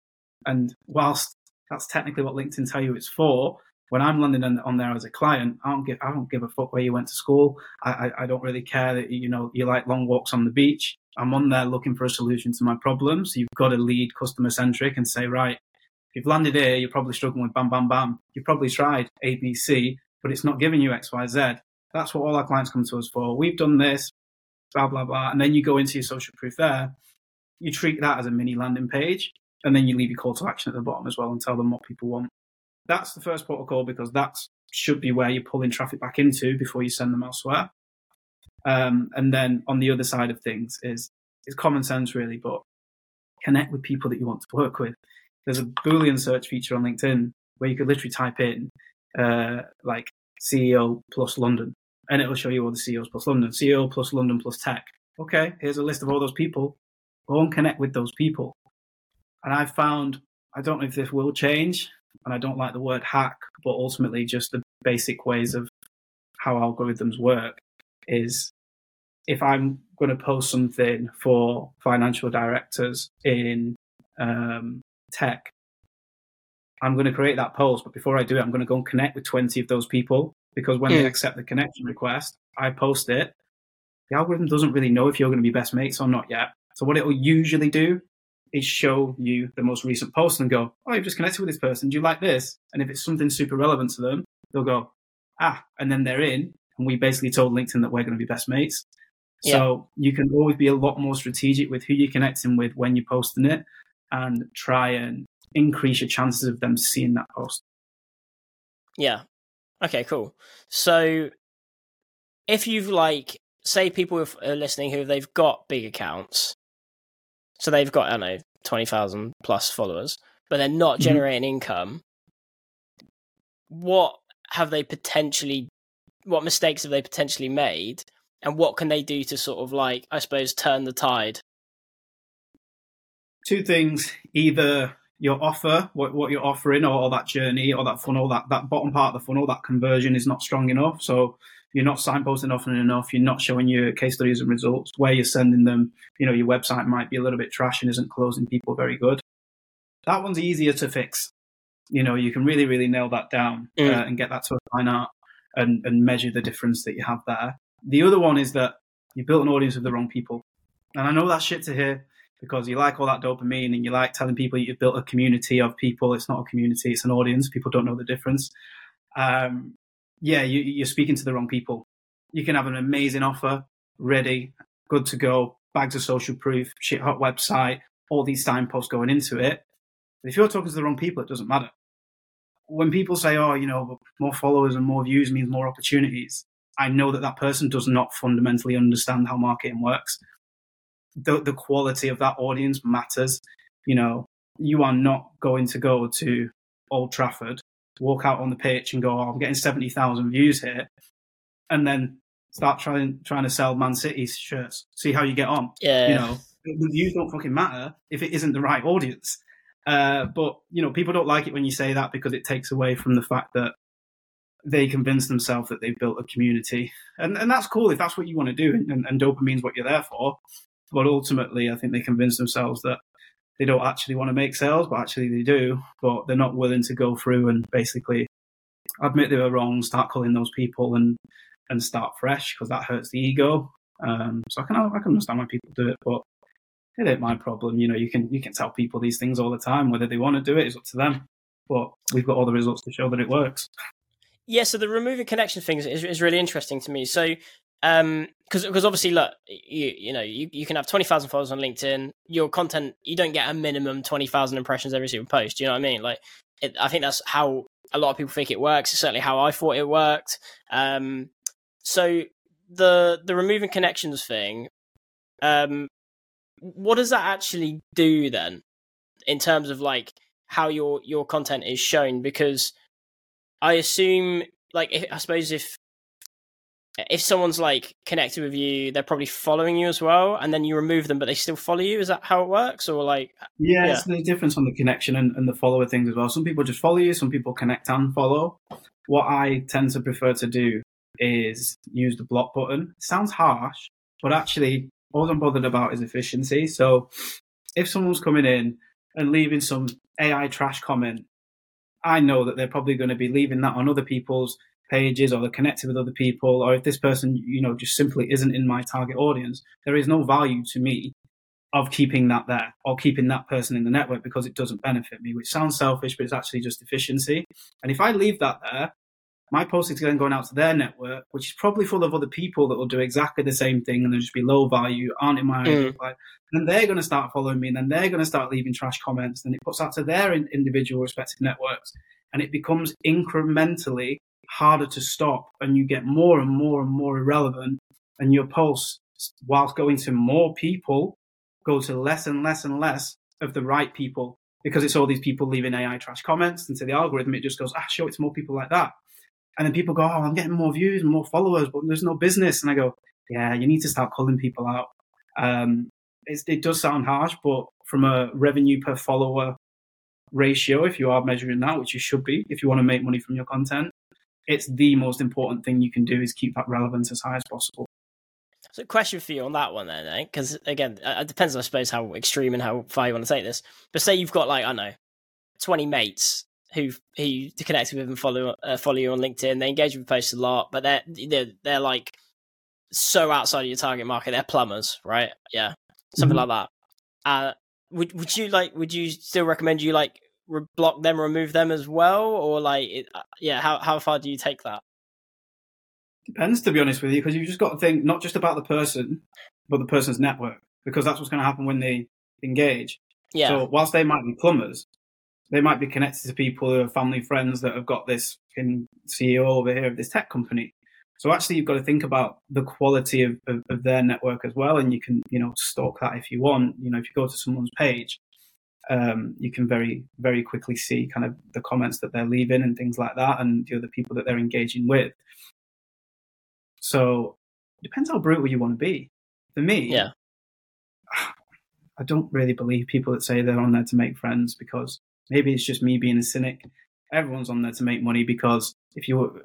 And whilst that's technically what LinkedIn tell you it's for, when I'm landing on there as a client, I don't give I don't give a fuck where you went to school. I, I, I don't really care that you know you like long walks on the beach. I'm on there looking for a solution to my problems. You've got to lead customer centric and say, right, if you've landed here, you're probably struggling with bam, bam, bam. You've probably tried A, B, C, but it's not giving you X, Y, Z. That's what all our clients come to us for. We've done this, blah, blah, blah. And then you go into your social proof there. You treat that as a mini landing page. And then you leave your call to action at the bottom as well and tell them what people want. That's the first protocol because that should be where you're pulling traffic back into before you send them elsewhere. Um, and then on the other side of things is is common sense really, but connect with people that you want to work with. There's a Boolean search feature on LinkedIn where you could literally type in uh, like CEO plus London, and it'll show you all the CEOs plus London, CEO plus London plus tech. Okay, here's a list of all those people. Go and connect with those people. And I've found I don't know if this will change, and I don't like the word hack, but ultimately just the basic ways of how algorithms work is if I'm going to post something for financial directors in um, tech, I'm going to create that post. But before I do it, I'm going to go and connect with 20 of those people because when mm. they accept the connection request, I post it. The algorithm doesn't really know if you're going to be best mates or not yet. So what it will usually do is show you the most recent post and go, "Oh, you've just connected with this person. Do you like this?" And if it's something super relevant to them, they'll go, "Ah," and then they're in, and we basically told LinkedIn that we're going to be best mates. Yeah. So you can always be a lot more strategic with who you're connecting with when you're posting it and try and increase your chances of them seeing that post. Yeah. Okay, cool. So if you've like say people are listening who they've got big accounts, so they've got I don't know twenty thousand plus followers, but they're not mm-hmm. generating mm-hmm. income. What have they potentially what mistakes have they potentially made and what can they do to sort of like i suppose turn the tide? Two things. Either your offer what, what you're offering or, or that journey or that funnel that, that bottom part of the funnel that conversion is not strong enough. So you're not signposting often enough. You're not showing your case studies and results. Where you're sending them you know your website might be a little bit trash and isn't closing people very good. That one's easier to fix. You know you can really really nail that down mm. uh, and get that to a fine art and, and measure the difference that you have there. The other one is that you built an audience of the wrong people. And I know that's shit to hear because you like all that dopamine and you like telling people you've built a community of people. It's not a community, it's an audience. People don't know the difference. Um, yeah, you, you're speaking to the wrong people. You can have an amazing offer ready, good to go, bags of social proof, shit hot website, all these signposts going into it. But if you're talking to the wrong people, it doesn't matter when people say, "Oh, you know, more followers and more views means more opportunities," I know that that person does not fundamentally understand how marketing works. The the quality of that audience matters. You know, you are not going to go to Old Trafford, walk out on the pitch, and go, oh, "I'm getting seventy thousand views here," and then start trying trying to sell Man City shirts. See how you get on. Yeah, you know, the views don't fucking matter if it isn't the right audience. Uh, but you know, people don't like it when you say that because it takes away from the fact that they convince themselves that they've built a community, and and that's cool if that's what you want to do, and, and dopamine's what you're there for. But ultimately, I think they convince themselves that they don't actually want to make sales, but actually they do. But they're not willing to go through and basically admit they were wrong, start calling those people, and and start fresh because that hurts the ego. Um, so I can I can understand why people do it, but it ain't my problem. You know, you can you can tell people these things all the time. Whether they want to do it is up to them. But we've got all the results to show that it works. Yeah, so the removing connection thing is, is really interesting to me. So, um, because because obviously, look, you you know, you, you can have twenty thousand followers on LinkedIn. Your content, you don't get a minimum twenty thousand impressions every single post. You know what I mean? Like, it, I think that's how a lot of people think it works. It's certainly how I thought it worked. Um, so the the removing connections thing, um, what does that actually do then, in terms of like how your your content is shown? Because I assume, like, if, I suppose if if someone's like connected with you, they're probably following you as well, and then you remove them, but they still follow you. Is that how it works, or like? Yeah, yeah. it's the difference on the connection and, and the follower things as well. Some people just follow you, some people connect and follow. What I tend to prefer to do is use the block button. It sounds harsh, but actually, all I'm bothered about is efficiency. So, if someone's coming in and leaving some AI trash comment, I know that they're probably going to be leaving that on other people's pages or they're connected with other people, or if this person, you know, just simply isn't in my target audience, there is no value to me of keeping that there or keeping that person in the network because it doesn't benefit me, which sounds selfish, but it's actually just efficiency. And if I leave that there, my post is then going out to their network, which is probably full of other people that will do exactly the same thing and they'll just be low value, aren't in my mm. Like, and they're going to start following me, and then they're going to start leaving trash comments, and it puts out to their individual respective networks, and it becomes incrementally harder to stop and you get more and more and more irrelevant and your posts whilst going to more people go to less and less and less of the right people because it's all these people leaving AI trash comments and to the algorithm. It just goes ah show it to more people like that and then people go oh I'm getting more views and more followers but there's no business and I go yeah you need to start calling people out um, it does sound harsh but from a revenue per follower ratio if you are measuring that which you should be if you want to make money from your content it's the most important thing you can do is keep that relevance as high as possible. So, question for you on that one then, because eh? again, it depends, I suppose, how extreme and how far you want to take this. But say you've got like I don't know, twenty mates who who you connected with and follow uh, follow you on LinkedIn. They engage with posts a lot, but they're they're they're like so outside of your target market. They're plumbers, right? Yeah, something mm-hmm. like that. Uh, would would you like? Would you still recommend you like re- block them, remove them as well, or like, it, uh, yeah, how how far do you take that? Depends, to be honest with you, because you've just got to think not just about the person, but the person's network, because that's what's going to happen when they engage. Yeah. So whilst they might be plumbers, they might be connected to people who are family friends that have got this in CEO over here of this tech company. So actually, you've got to think about the quality of, of, of, their network as well, and you can, you know, stalk that if you want. You know, if you go to someone's page, um, you can very very quickly see kind of the comments that they're leaving and things like that, and the other people that they're engaging with. So it depends how brutal you want to be. For me, yeah, I don't really believe people that say they're on there to make friends because maybe it's just me being a cynic. Everyone's on there to make money because if you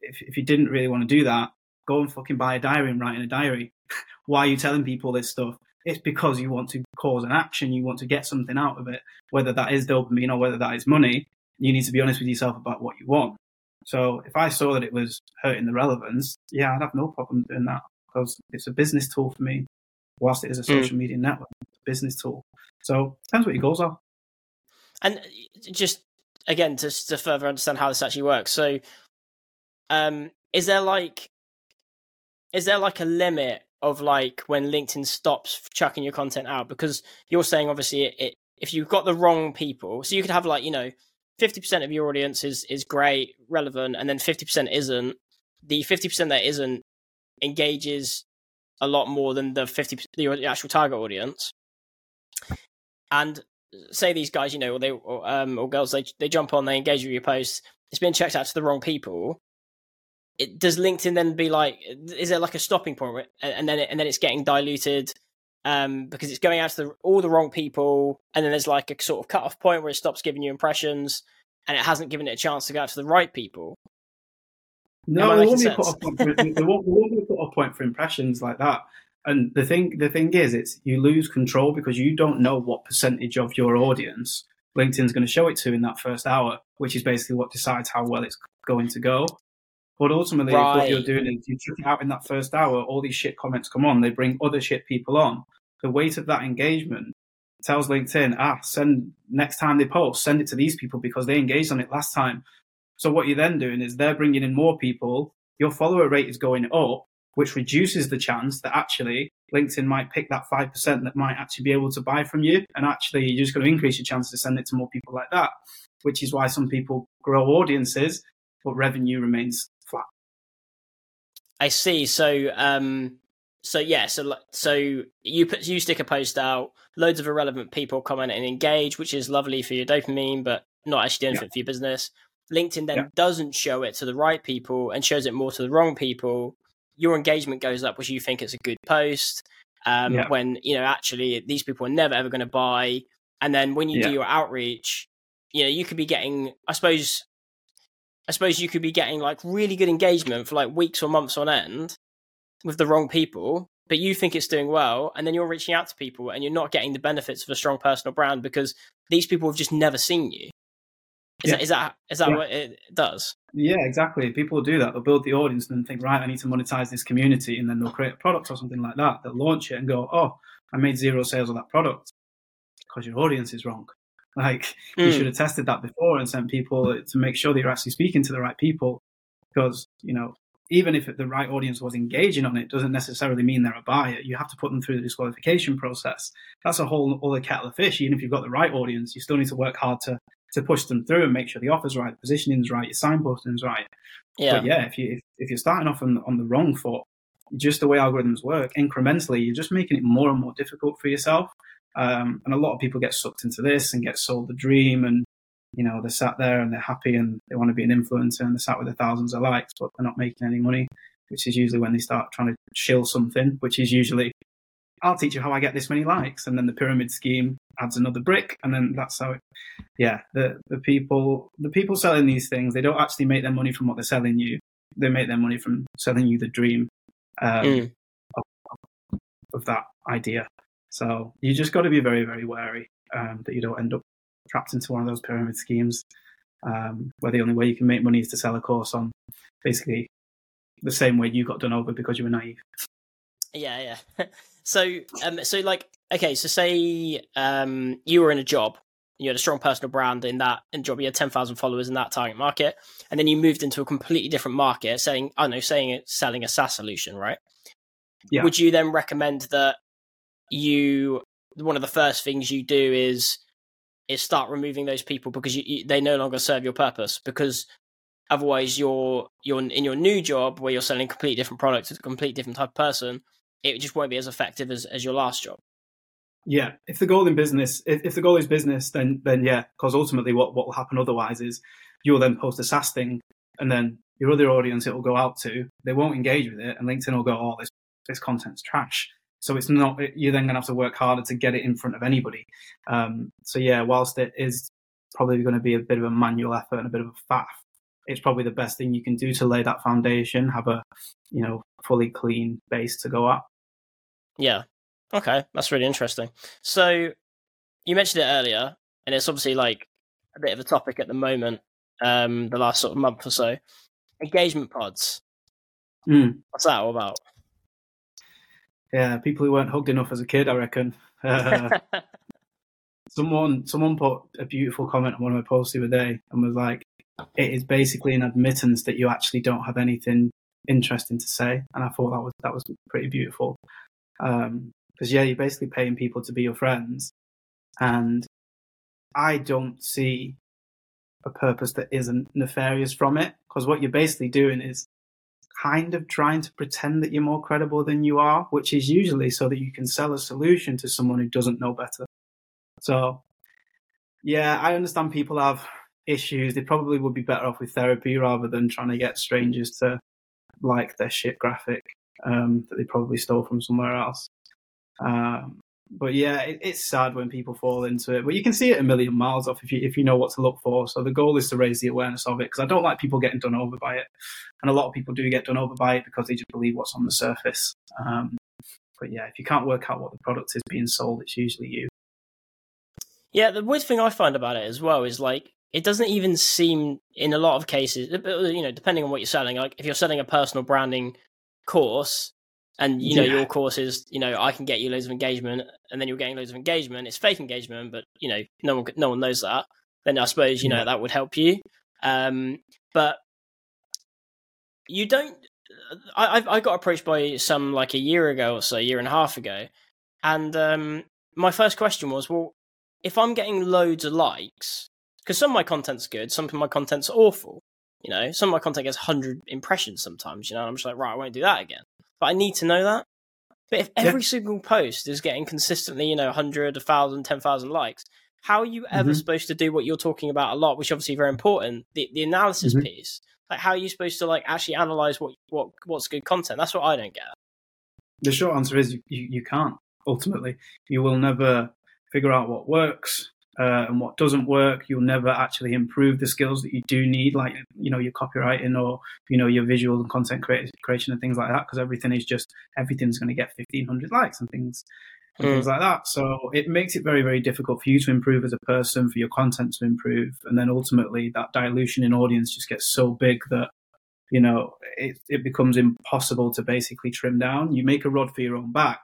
if if you didn't really want to do that, go and fucking buy a diary and write in a diary. Why are you telling people this stuff? It's because you want to cause an action, you want to get something out of it, whether that is dopamine or whether that is money. You need to be honest with yourself about what you want. So if I saw that it was hurting the relevance, yeah, I'd have no problem doing that because it's a business tool for me. Whilst it is a hmm. social mm. media network, it's a business tool. So depends what your goals are. And just again to to further understand how this actually works. So, um, is there like is there like a limit of like when LinkedIn stops chucking your content out because you're saying obviously it, it, if you've got the wrong people, so you could have like you know fifty percent of your audience is is great, relevant, and then fifty percent isn't. The fifty percent that isn't engages a lot more than the fifty the actual target audience. And say these guys, you know, or they or, um, or girls, they they jump on, they engage with your post. It's been checked out to the wrong people it, does LinkedIn then be like? Is there like a stopping point, and then it, and then it's getting diluted um, because it's going out to the, all the wrong people, and then there's like a sort of cut off point where it stops giving you impressions, and it hasn't given it a chance to go out to the right people. No, there won't, be a cut off point for, there, won't, there won't be a cut off point for impressions like that. And the thing, the thing is, it's you lose control because you don't know what percentage of your audience LinkedIn's going to show it to in that first hour, which is basically what decides how well it's going to go. But ultimately, right. what you're doing is you chuck it out in that first hour, all these shit comments come on, they bring other shit people on. the weight of that engagement tells LinkedIn, ah, send next time they post, send it to these people because they engaged on it last time. So what you're then doing is they're bringing in more people. Your follower rate is going up, which reduces the chance that actually LinkedIn might pick that 5% that might actually be able to buy from you. And actually, you're just going to increase your chance to send it to more people like that, which is why some people grow audiences, but revenue remains flat. I see. So, um, so yeah, so so you put you stick a post out, loads of irrelevant people comment and engage, which is lovely for your dopamine, but not actually anything yeah. for your business. LinkedIn then yeah. doesn't show it to the right people and shows it more to the wrong people. Your engagement goes up, which you think is a good post. Um, yeah. When you know actually these people are never ever going to buy, and then when you do your outreach, you know you could be getting, I suppose, I suppose you could be getting like really good engagement for like weeks or months on end with the wrong people, but you think it's doing well, and then you're reaching out to people and you're not getting the benefits of a strong personal brand because these people have just never seen you. Is yeah. that is that is that yeah. what it does? Yeah, exactly. People do that. They'll build the audience and then think, right, I need to monetize this community, and then they'll create a product or something like that. They'll launch it and go, oh, I made zero sales of that product because your audience is wrong. Like mm. you hmm. should have tested that before and sent people to make sure that you're actually speaking to the right people. Because you know, even if the right audience was engaging on it, doesn't necessarily mean they're a buyer. You have to put them through the disqualification process. That's a whole other kettle of fish. Even if you've got the right audience, you still need to work hard to to push them through and make sure the offer's right, the positioning's right, your signposting's right. Yeah. But yeah, if you if, if you're starting off on on the wrong foot, just the way algorithms work, incrementally, you're just making it more and more difficult for yourself. Um, and a lot of people get sucked into this and get sold the dream and you know, they're sat there and they're happy and they want to be an influencer and they're sat with the thousands of likes, but they're not making any money, which is usually when they start trying to shill something, which is usually, I'll teach you how I get this many likes. And then the pyramid scheme adds another brick. And then that's how it, yeah, the, the people, the people selling these things, they don't actually make their money from what they're selling you. They make their money from selling you the dream um, mm. of, of, that idea. So you just got to be very, very wary um, that you don't end up trapped into one of those pyramid schemes um, where the only way you can make money is to sell a course on basically the same way you got done over because you were naive. Yeah, yeah. so, um, so like, okay, so say um, you were in a job, you had a strong personal brand in that in job, you had ten thousand followers in that target market, and then you moved into a completely different market, saying, I don't know, saying it, selling a SaaS solution, right? Yeah. Would you then recommend that you one of the first things you do is is start removing those people because you, you, they no longer serve your purpose because otherwise you're you're in your new job where you're selling completely different product to a completely different type of person it just won't be as effective as, as your last job yeah if the goal in business if, if the goal is business then then yeah because ultimately what what will happen otherwise is you'll then post a SaaS thing and then your other audience it will go out to they won't engage with it and LinkedIn will go oh this this content's trash so it's not you're then going to have to work harder to get it in front of anybody. Um, so yeah, whilst it is probably going to be a bit of a manual effort and a bit of a faff, it's probably the best thing you can do to lay that foundation, have a you know fully clean base to go at. Yeah. Okay, that's really interesting. So you mentioned it earlier, and it's obviously like a bit of a topic at the moment. Um, the last sort of month or so, engagement pods. Mm. What's that all about? Yeah, people who weren't hugged enough as a kid, I reckon. Uh, someone someone put a beautiful comment on one of my posts the other day and was like, "It is basically an admittance that you actually don't have anything interesting to say," and I thought that was that was pretty beautiful. Because um, yeah, you're basically paying people to be your friends, and I don't see a purpose that isn't nefarious from it. Because what you're basically doing is kind of trying to pretend that you're more credible than you are, which is usually so that you can sell a solution to someone who doesn't know better. So, yeah, I understand people have issues. They probably would be better off with therapy rather than trying to get strangers to like their shit graphic um, that they probably stole from somewhere else. Um, but yeah, it, it's sad when people fall into it. But you can see it a million miles off if you if you know what to look for. So the goal is to raise the awareness of it because I don't like people getting done over by it, and a lot of people do get done over by it because they just believe what's on the surface. Um, but yeah, if you can't work out what the product is being sold, it's usually you. Yeah, the weird thing I find about it as well is like it doesn't even seem in a lot of cases, you know, depending on what you're selling. Like if you're selling a personal branding course, And you know, Yeah. your course is, you know, I can get you loads of engagement, and then you're getting loads of engagement. It's fake engagement, but you know, no one no one knows that. Then I suppose you know Yeah. that would help you. Um, but you don't. I I- I got approached by some like a year ago or so, a year and a half ago, and um, my first question was, well, if I'm getting loads of likes, because some of my content's good, some of my content's awful. You know, some of my content gets hundred impressions sometimes. You know, and I'm just like, right, I won't do that again. But I need to know that. But if Yeah. every single post is getting consistently, you know, 100, 1,000, 10,000 likes, how are you ever Mhm. supposed to do what you're talking about a lot, which is obviously very important, the, the analysis Mhm. piece? Like, how are you supposed to like actually analyze what, what what's good content? That's what I don't get. The short answer is you, you can't. Ultimately, you will never figure out what works uh, and what doesn't work. You'll never actually improve the skills that you do need, like you know your copywriting or you know your visual and content creation and things like that. Because everything is just everything's going to get fifteen hundred likes and things and Mm. things like that. So it makes it very very difficult for you to improve as a person, for your content to improve, and then ultimately that dilution in audience just gets so big that you know, it, it becomes impossible to basically trim down. You make a rod for your own back.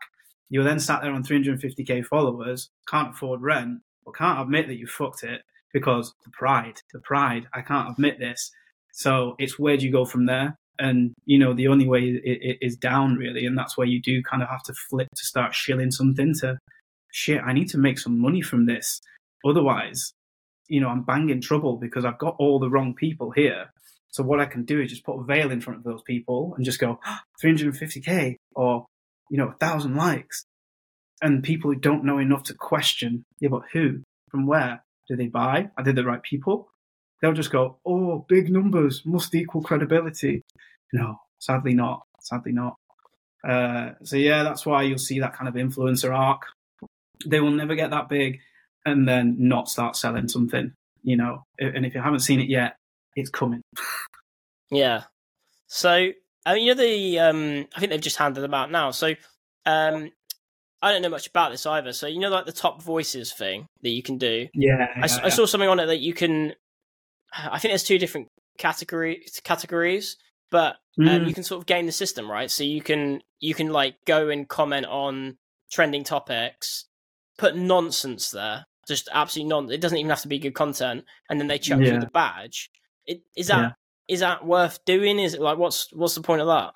You're then sat there on 350k followers, can't afford rent, but can't admit that you fucked it because the pride, the pride, I can't admit this. So it's where do you go from there? And, you know, the only way it, it is down really. And that's where you do kind of have to flip to start shilling something to shit, I need to make some money from this. Otherwise, you know, I'm banging trouble because I've got all the wrong people here. So what I can do is just put a veil in front of those people and just go ah, 350k or you know a thousand likes, and people who don't know enough to question, yeah, but who, from where, do they buy? Are they the right people? They'll just go, oh, big numbers must equal credibility. No, sadly not. Sadly not. Uh, so yeah, that's why you'll see that kind of influencer arc. They will never get that big and then not start selling something, you know. And if you haven't seen it yet, it's coming. Yeah. So, I mean, you know, the um, I think they've just handed them out now. So, um, I don't know much about this either. So, you know, like the top voices thing that you can do. Yeah, I saw something on it that you can. I think there's two different category categories, but um, Mm. you can sort of game the system, right? So you can you can like go and comment on trending topics, put nonsense there, just absolutely non. It doesn't even have to be good content, and then they chuck you the badge. It, is that is that worth doing? Is it like what's what's the point of that?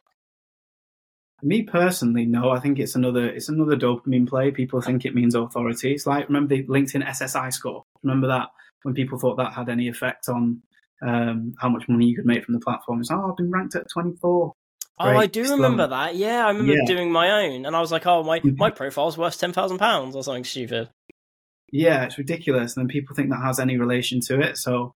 Me personally, no. I think it's another it's another dopamine play. People think it means authority. It's like remember the LinkedIn SSI score. Remember that when people thought that had any effect on um, how much money you could make from the platform. It's oh, I've been ranked at twenty four. Oh, I do still- remember that. Yeah, I remember Yeah. doing my own, and I was like, "Oh, my Mhm. my profile's worth ten thousand pounds or something stupid." Yeah, it's ridiculous. And then people think that has any relation to it. So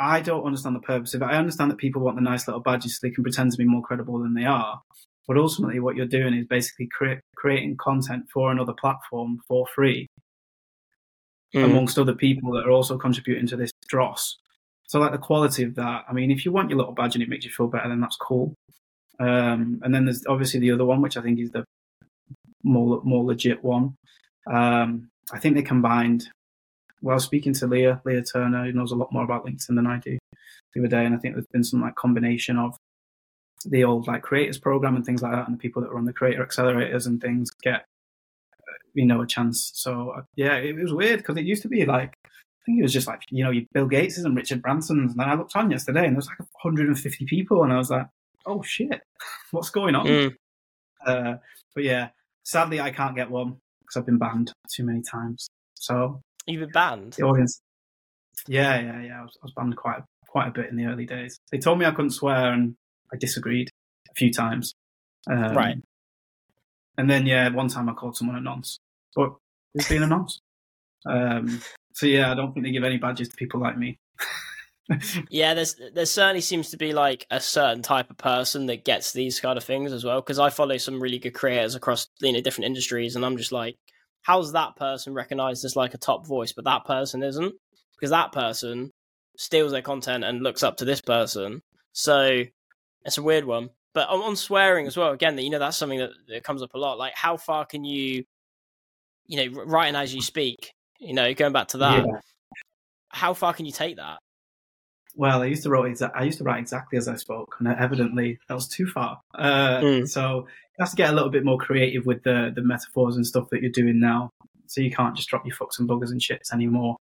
I don't understand the purpose of it. I understand that people want the nice little badges so they can pretend to be more credible than they are. But ultimately, what you're doing is basically cre- creating content for another platform for free. Mm. amongst other people that are also contributing to this dross. So, like the quality of that. I mean, if you want your little badge and it makes you feel better, then that's cool. Um, and then there's obviously the other one, which I think is the more more legit one. Um, I think they combined. Well, speaking to Leah, Leah Turner, who knows a lot more about LinkedIn than I do, the other day, and I think there's been some like combination of the old like creators program and things like that, and the people that run the creator accelerators and things get you know a chance. So uh, yeah, it, was weird because it used to be like I think it was just like you know Bill Gates and Richard Branson's, and then I looked on yesterday and there was like 150 people, and I was like, oh shit, what's going on? Mm. Uh, but yeah, sadly I can't get one because I've been banned too many times. So You've been banned. the audience, yeah, yeah, yeah, I was, I was banned quite quite a bit in the early days. They told me I couldn't swear, and I disagreed a few times. Um, Right. And then yeah, one time I called someone a nonce, but who's being a nonce? Um, so yeah, I don't think they give any badges to people like me. Yeah, there's there certainly seems to be like a certain type of person that gets these kind of things as well. Because I follow some really good creators across you know different industries, and I'm just like, how's that person recognized as like a top voice, but that person isn't? Because that person steals their content and looks up to this person. So it's a weird one. But on, on swearing as well, again, that you know that's something that, that comes up a lot. Like, how far can you, you know, writing as you speak? You know, going back to that, Yeah. how far can you take that? well, I used to write I used to write exactly as I spoke, and evidently that was too far. Uh, mm. So you have to get a little bit more creative with the the metaphors and stuff that you're doing now. So you can't just drop your fucks and buggers and shits anymore.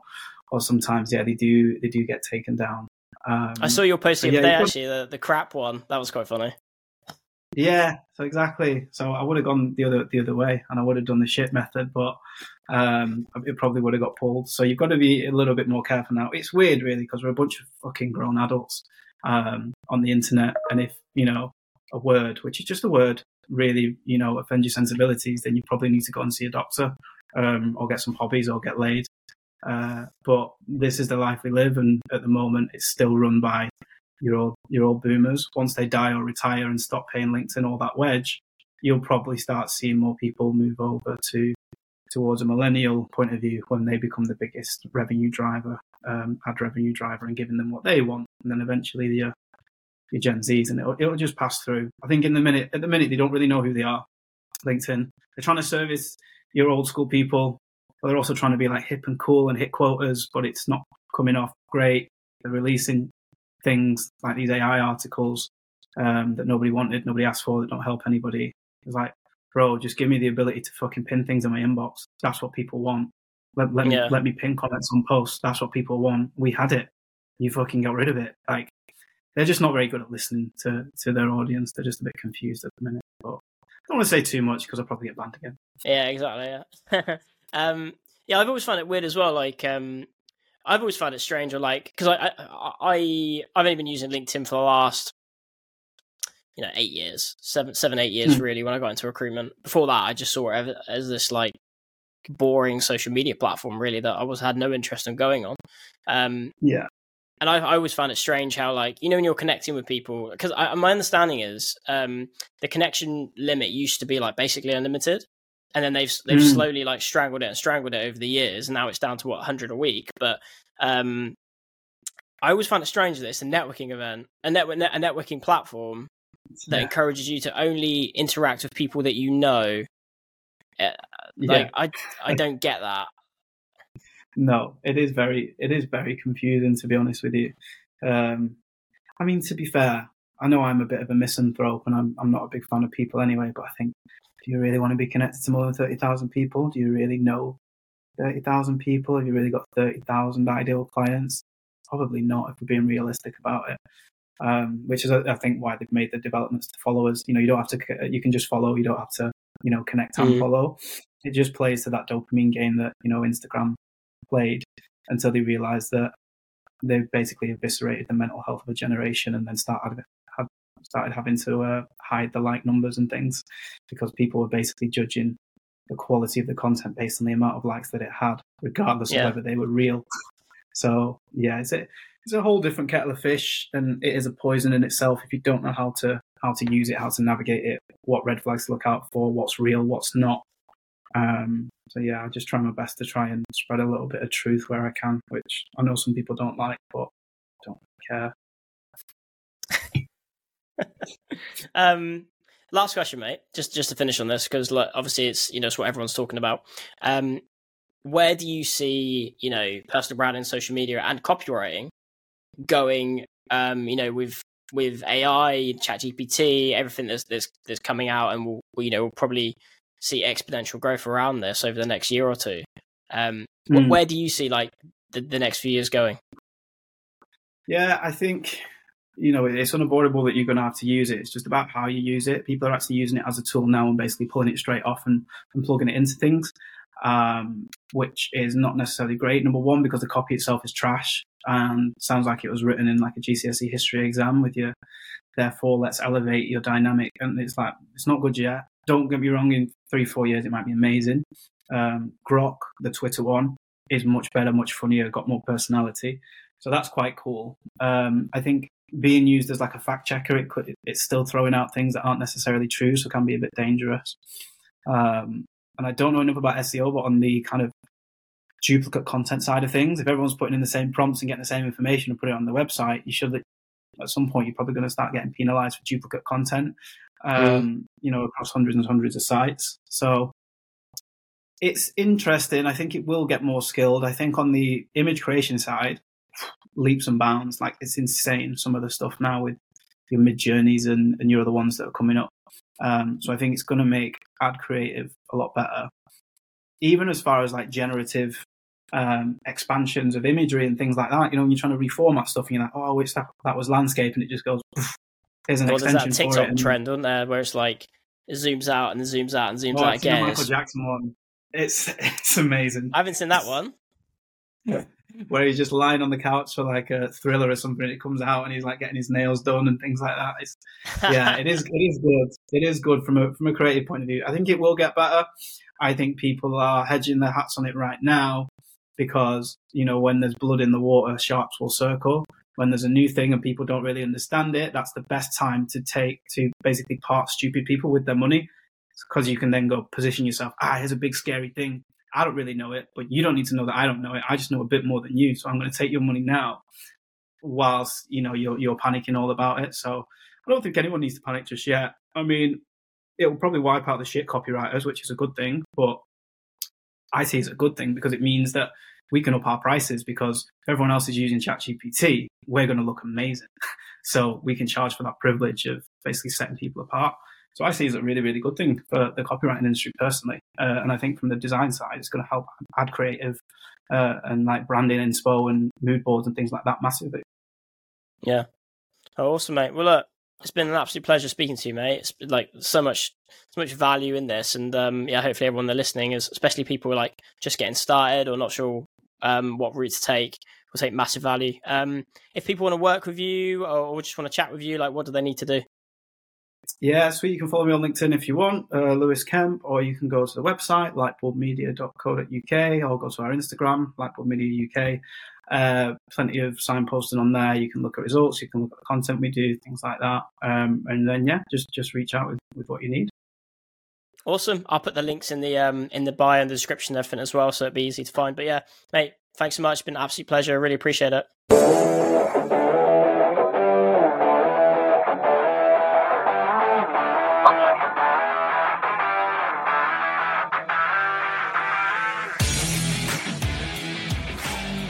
Or sometimes, yeah, they do they do get taken down. Um, I saw your post the other yeah, day, actually, the, the crap one. That was quite funny. Yeah, so exactly. So I would have gone the other the other way, and I would have done the shit method, but um, it probably would have got pulled. So you've got to be a little bit more careful now. It's weird, really, because we're a bunch of fucking grown adults um, on the internet, and if you know a word, which is just a word, really you know offends your sensibilities, then you probably need to go and see a doctor, um, or get some hobbies, or get laid. Uh, but this is the life we live, and at the moment, it's still run by your old your old boomers. Once they die or retire and stop paying LinkedIn all that wedge, you'll probably start seeing more people move over to towards a millennial point of view when they become the biggest revenue driver, um, ad revenue driver, and giving them what they want, and then eventually the uh, your Gen Zs, and it'll, it'll just pass through. I think in the minute at the minute they don't really know who they are. LinkedIn, they're trying to service your old school people, they're also trying to be like hip and cool and hit quotas, but it's not coming off great. They're releasing things like these AI articles um, that nobody wanted, nobody asked for, that don't help anybody. It's like, bro, just give me the ability to fucking pin things in my inbox. That's what people want. Let, let me let me pin comments on posts. That's what people want. We had it. You fucking got rid of it. Like they're just not very good at listening to to their audience. They're just a bit confused at the minute. But I don't want to say too much because I'll probably get banned again. Yeah, exactly. Yeah. um, yeah, I've always found it weird as well. Like, um, I've always found it strange, or like, because I, I, I, I've only been using LinkedIn for the last, you know, eight years, seven, seven, eight years, hmm. really. When I got into recruitment, before that, I just saw it as this like boring social media platform, really, that I was had no interest in going on. Um, yeah. And I, I always found it strange how, like, you know, when you're connecting with people, because my understanding is um, the connection limit used to be like basically unlimited and then they've they've mm. slowly like strangled it and strangled it over the years, and now it's down to what 100 a week. But um, I always find it strange that it's a networking event, a network, a networking platform that yeah. encourages you to only interact with people that you know. Uh, like yeah. I, I don't get that. No, it is very, it is very confusing to be honest with you. Um, I mean, to be fair, I know I'm a bit of a misanthrope, and I'm I'm not a big fan of people anyway. But I think do you really want to be connected to more than 30,000 people? Do you really know 30,000 people? Have you really got 30,000 ideal clients? Probably not if we're being realistic about it. Um, which is, I think, why they've made the developments to followers. You know, you don't have to, you can just follow, you don't have to, you know, connect and mm. follow. It just plays to that dopamine game that, you know, Instagram played until they realized that they've basically eviscerated the mental health of a generation and then started started having to uh, hide the like numbers and things because people were basically judging the quality of the content based on the amount of likes that it had, regardless yeah. of whether they were real. So yeah, it's a it's a whole different kettle of fish, and it is a poison in itself if you don't know how to how to use it, how to navigate it, what red flags to look out for, what's real, what's not. Um, so yeah, I just try my best to try and spread a little bit of truth where I can, which I know some people don't like, but don't care. um, last question, mate. Just just to finish on this, because like, obviously it's you know it's what everyone's talking about. Um, where do you see you know personal branding, social media, and copywriting going? Um, you know, with with AI, ChatGPT, everything that's that's, that's coming out, and we'll, you know we'll probably see exponential growth around this over the next year or two. Um, mm. where do you see like the, the next few years going? Yeah, I think you know, it's unavoidable that you're going to have to use it. It's just about how you use it. People are actually using it as a tool now and basically pulling it straight off and, and plugging it into things, um, which is not necessarily great. Number one, because the copy itself is trash and sounds like it was written in like a GCSE history exam with you. Therefore, let's elevate your dynamic. And it's like, it's not good yet. Don't get me wrong, in three, four years, it might be amazing. Um, Grok, the Twitter one, is much better, much funnier, got more personality. So that's quite cool. Um, I think being used as like a fact checker, it could, it's still throwing out things that aren't necessarily true, so can be a bit dangerous. Um, and I don't know enough about SEO, but on the kind of duplicate content side of things, if everyone's putting in the same prompts and getting the same information and put it on the website, you should at some point you're probably going to start getting penalized for duplicate content. Um, mm. You know, across hundreds and hundreds of sites. So it's interesting. I think it will get more skilled. I think on the image creation side, leaps and bounds. Like it's insane some of the stuff now with your Midjourneys and, and your other ones that are coming up. Um, so I think it's going to make ad creative a lot better. Even as far as like generative um, expansions of imagery and things like that. You know, when you're trying to reformat stuff, and you're like, oh, it's that, that was landscape, and it just goes. There's an extension. well, extension there's that TikTok and... trend, isn't there, where it's like it zooms out and then zooms out and zooms out again. Michael Jackson one. It's it's amazing. I haven't seen that one. Where he's just lying on the couch for like a thriller or something. And it comes out and he's like getting his nails done and things like that. It's, yeah, it is. It is good. It is good from a from a creative point of view. I think it will get better. I think people are hedging their hats on it right now because you know when there's blood in the water, sharks will circle. When there's a new thing and people don't really understand it, that's the best time to take to basically part stupid people with their money because you can then go position yourself. Ah, here's a big scary thing. I don't really know it, but you don't need to know that I don't know it. I just know a bit more than you, so I'm going to take your money now, whilst you know you're you're panicking all about it. So I don't think anyone needs to panic just yet. I mean, it will probably wipe out the shit copywriters, which is a good thing, but I see as a good thing because it means that we can up our prices because everyone else is using ChatGPT, we're going to look amazing. so we can charge for that privilege of basically setting people apart. So I see as a really, really good thing for the copywriting industry personally. Uh, and I think from the design side, it's going to help ad creative uh, and like branding, inspo, and mood boards and things like that massively. Yeah. Oh, awesome, mate. Well, look, it's been an absolute pleasure speaking to you, mate. It's been, like so much, so much value in this, and um, yeah, hopefully everyone that's listening is, especially people like just getting started or not sure um, what route to take, will take massive value. Um, if people want to work with you or just want to chat with you, like what do they need to do? Yeah, sweet. you can follow me on LinkedIn if you want, uh, Lewis Kemp, or you can go to the website, lightbulbmedia.co.uk, or go to our Instagram, lightbulbmedia UK. Uh, plenty of signposting on there. You can look at results, you can look at the content we do, things like that. Um, and then yeah, just just reach out with, with what you need. Awesome. I'll put the links in the um in the bio and the description everything as well, so it'd be easy to find. But yeah, mate, thanks so much. It's been an absolute pleasure. I really appreciate it.